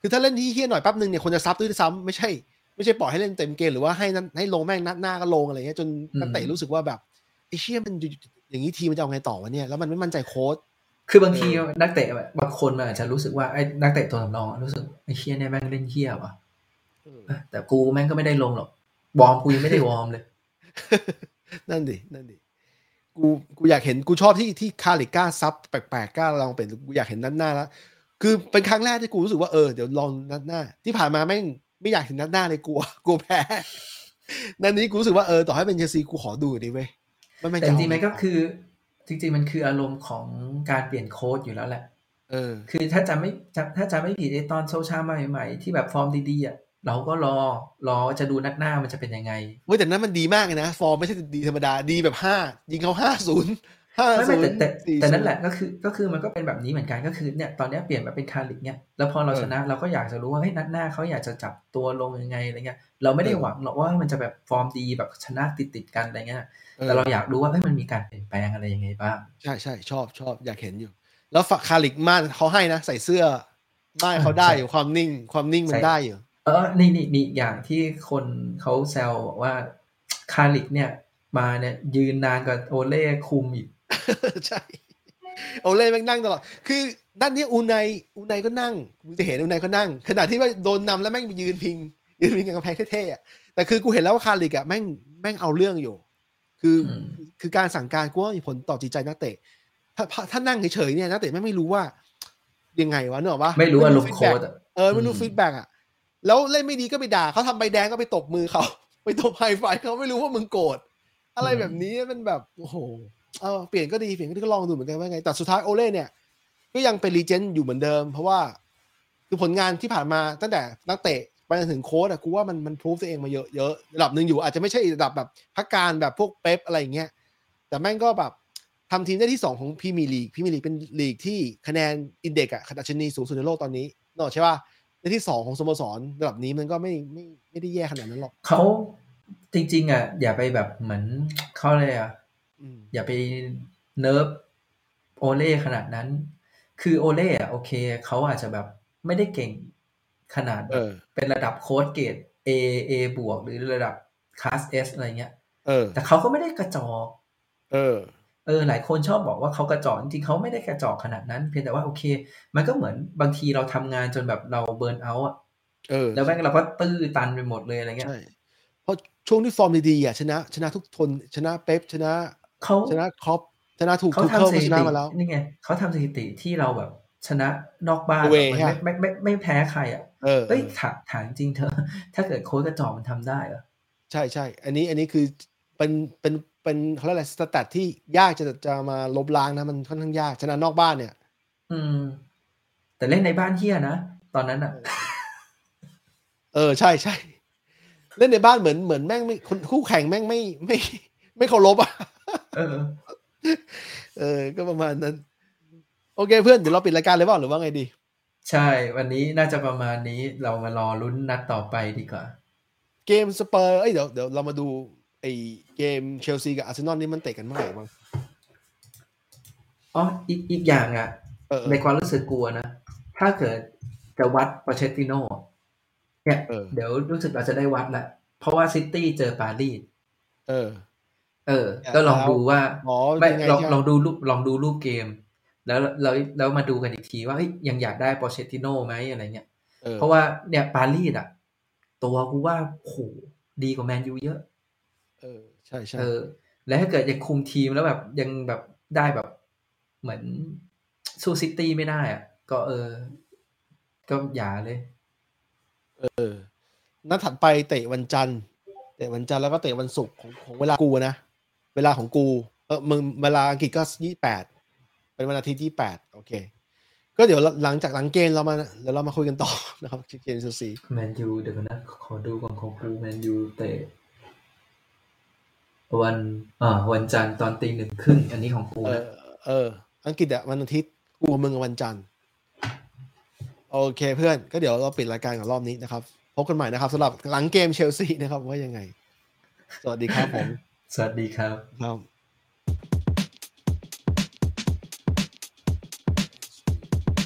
คือถ้าเล่นที่เฮียหน่อยแป๊บนึงเนี่ยคนจะ sub ด้วยซ้ำไม่ใช่ ไม่ใช่ปล่อยให้เล่นเต็มเกมหรือว่าให้นั้นให้ลงแม่งนัดหน้าก็ลงอะไรเงี้ยจนนักเตะรู้สึกว่าแบบไอ้เชี่ยมันอยู่อย่างนี้ทีมมันจะเอาไงต่อวะเนี่ยแล้วมันไม่มั่นใจโค้ชคือบางทีนักเตะแบบบางคนมันอาจจะรู้สึกว่าไอ้นักเตะตัวสำรองอะรู้สึกไอ้เชี่ยเนี่ยแม่งเล่นเชี่ยว่ะเออเออแต่กูแม่งก็ไม่ได้ลงหรอก warm กูยังไม่ได้ warm เลย นั่นดินั่นดิ กูกูอยากเห็นกูชอบที่ที่คาริกกล้า sub แปลกๆกล้าลองเป็นกูอยากเห็นนัดหน้าแล้วคือเป็นครั้งแรกที่กูรู้สึกว่าเออเดี๋ยวลองนัดหน้า ที่ผ่านมาแม่งไม่อยากเห็นนัดหน้าเลยกลัวกลัวแพ้นัดนี้กูรู้สึกว่าเออต่อให้เป็นเชลซีกูขอดูดิเว้ยมันไม่แต่จจะริงๆเอามันก็คือ จริง ๆ มันคืออารมณ์ของการเปลี่ยนโค้ดอยู่แล้วแหละเออ คือถ้าจะไม่จะถ้าจะไม่ผิดไอ้ตอนโซชาใหม่ๆที่แบบฟอร์มดีๆอะ เราก็รอรอจะดูนัดหน้ามันจะเป็นยังไงเว้ยแต่นั้นมันดีมากเลยนะ ฟอร์มไม่ใช่ดีธรรมดาดีแบบห้ายิงเขาห้าศูนย์ห้าไม่ศูไม่นแต่ย์แต่แต่นั่นแหละก็คือก็คือมันก็เป็นแบบนี้เหมือนกันก็คือเนี่ยตอนเนี้ยเปลี่ยนมาเป็นคาริกเนี่ยแล้วพอเราชนะเราก็อยากจะรู้ว่าเฮ้ยนัดหน้าเขาอยากจะจับตัวลงยังไงอะไรเงี้ยเราไม่ได้หวังหรอกว่ามันจะแบบฟอร์มดีแบบชนะติดติดๆกันอะไรเงี้ยแต่เราอยากรู้ว่าเฮ้ยมันมีการเปลี่ยนแปลงอะไรยังไงบ้างใช่ใช่ชอบชอบอยากเห็นอยู่ แล้วฝักคาริกม่านเขาให้นะ ใส่เสื้อม่านเขาได้อยู่ความนิ่งความนิ่งมันใส่ได้อยู่เออนี่นี่นี่อย่างที่คนเขาแซวบอกว่าคาริกเนี่ย มาเนี่ย ยืนนานกว่าโอเล่คุมอีก ใช่ โอเล่แม่งนั่งตลอด คือด้านนี้อูไนอูไนก็นั่งมึงจะเห็นอูไนก็นั่ง ขณะที่ว่าโดนนำแล้วแม่งไปยืนพิง ยืนพิงกับกำแพงเท่ๆอะแต่คือกูเห็นแล้วว่าคาริกอะแม่งแม่งเอาเรื่องอยู่ คืออมคือการสั่งการกูว่ามีผลต่อจิตใจนักเตะ ถ้าถ้านั่งเฉยๆเนี่ยนักเตะแม่งไม่รู้ว่า ยังไงวะนึกออกปะไม่รู้อารมณ์โค้ feedback ดอะเออไม่รู้อืม feedback อะ แล้วเล่นไม่ดีก็ไปด่าเขาทำใบแดงก็ไปตบมือเขาไปตบไฮไฟเขาไม่รู้ว่ามึงโกรธอะไรแบบนี้มันแบบโอ้โหเออเปลี่ยนก็ดีเปลี่ยนก็ดีก็ลองดูเหมือนกันว่าไง แต่สุดท้ายโอเล่เนี่ย ก็ยังเป็นรีเจนต์อยู่เหมือนเดิม เพราะว่าคือผลงานที่ผ่านมาตั้งแต่นักเตะไปจนถึงโค้ชอะกูว่ามันมันพรูฟตัวเองมาเยอะเยอะระดับหนึ่งอยู่อาจจะไม่ใช่ระดับแบบพักการแบบพวกเป๊ปอะไรอย่างเงี้ยแต่แม่งก็แบบทำทีมได้ที่สองของพรีเมียร์ลีกพรีเมียร์ลีกเป็นลีกที่คะแนนอินเด็กอะขนาดชนีสูงสุดในโลกตอนนี้นออกใช่ป่ะ ในที่สองของสโมสรระดับนี้มันก็ไม่ไม่ไม่ได้แย่ขนาดนั้นหรอกเขาจริง ๆ อะ อย่าไปแบบเหมือนเขาเลยอะอืมอย่าไปเนิร์ฟโอเล่ขนาดนั้น คือโอเล่อะโอเคเขาอาจจะแบบไม่ได้เก่งขนาดแบเอบอเป็นระดับโค้ดเกรด A A บวกหรือระดับคลาส S อะไรเงี้ยเออแต่เขาก็ไม่ได้กระจอกเออ เออหลายคนชอบบอกว่าเขากระจอกจริงๆเขาไม่ได้กระจอกขนาดนั้น เพียงแต่ว่าโอเค มันก็เหมือนบางทีเราทำงานจนแบบเราเบิร์นเอาท์อะเออแล้วแม่งเราก็ตื้อตันไปหมดเลยอะไรเงี้ยใช่เพราะช่วงที่ฟอร์มดีๆอะชนะ ชนะทุกทนชนะเป๊ปชนะเขาชนะครอปชนะถูกเขาทุกเข้าทำสก็ถิชนะติมาแล้วนี่ไงเขาทำสถิติที่เราแบบชนะนอกบ้าน Away มันฮะไม่ไม่ไม่ไม่แพ้ใครอะเออเอ้ยถามถามจริงเธอะถ้าเกิดโค้ชกระจอกมันทำได้เหรอใช่ใช่อันนี้อันนี้คือเป็นเป็น เป็นเขาเรียกอะไรสแตทที่ยากจะจะมาลบล้างนะ มันค่อนข้างยากชนะนอกบ้านเนี่ย อืม แต่เล่นในบ้านเฮียนะ ตอนนั้นอะ เออใช่ใช่เล่นในบ้านเหมือนเหมือนแม่งไม่คนคู่แข่งแม่งไม่ไม่ ไม่เคารพอะเออ เออ ก็ประมาณนั้น โอเคเพื่อนเดี๋ยวเราปิดรายการเลยเปล่าหรือว่าไงดี ใช่ วันนี้น่าจะประมาณนี้เรามารอลุ้นนัดต่อไปดีกว่า เกมสเปอร์เอ้ยเดี๋ยวเดี๋ยวเรามาดู ไอ้เกมเชลซีกับอาร์เซนอลนี่มันเตะกันเมื่อไหร่บ้างอ๋ออีกอีกอย่างอะเออเอในอความรู้สึกกลัวนะ ถ้าเกิดจะวัดปอเชตติโนเนี่ยเออเดี๋ยวรู้สึกเราจะได้วัดแหละเพราะว่าซิตี้เจอปารีสเออ เออ ก็ลองดูว่าอ๋อไม่ยังไงลองใช่ไหมลองดูรูปลองดูรูปเกม แล้วแล้วแล้วมาดูกันอีกทีว่าเฮ้ยยังอยากได้ปอเชตติโนไหมอะไรเงี้ยเออเพราะว่าเนี่ยปารีสอะ ตัวกูว่าโหดีกว่าแมนยูเยอะ เออใช่ใช่เออ แล้วถ้าเกิดยังคุมทีมแล้วแบบยังแบบได้แบบเหมือนสู้ซิตี้ไม่ได้อะ ก็เออ ก็อย่าเลย เออ นัดถัดไปเตะวันจันทร์เตะวันจันทร์แล้วก็เตะวันศุกร์ของของเวลากูนะ เวลาของกู เออมึงเวลาอังกฤษก็ยี่แปดเป็นวันอาทิตย์ที่แปดโอเค ก็เดี๋ยวหลังจากหลังเกมเรามาเดี๋ยวเรามาคุยกันต่อนะครับเกมเชลซีแมนยูเดี๋ยวก่อนนะขอดูก่อนของกูแมนยูเตะ วันอ่าวันจันทร์ตอนตีหนึ่งครึ่งอันนี้ของกูเอนะอเออ อังกฤษอะวันอาทิตย์กูกับมึงอะวันจันทร์โอเคเพื่อนก็เดี๋ยวเราปิดรายการกับรอบนี้นะครับ พบกันใหม่นะครับสำหรับหลังเกมเชลซีนะครับว่ายังไง สวัสดีครับผม สวัสดีครับครับ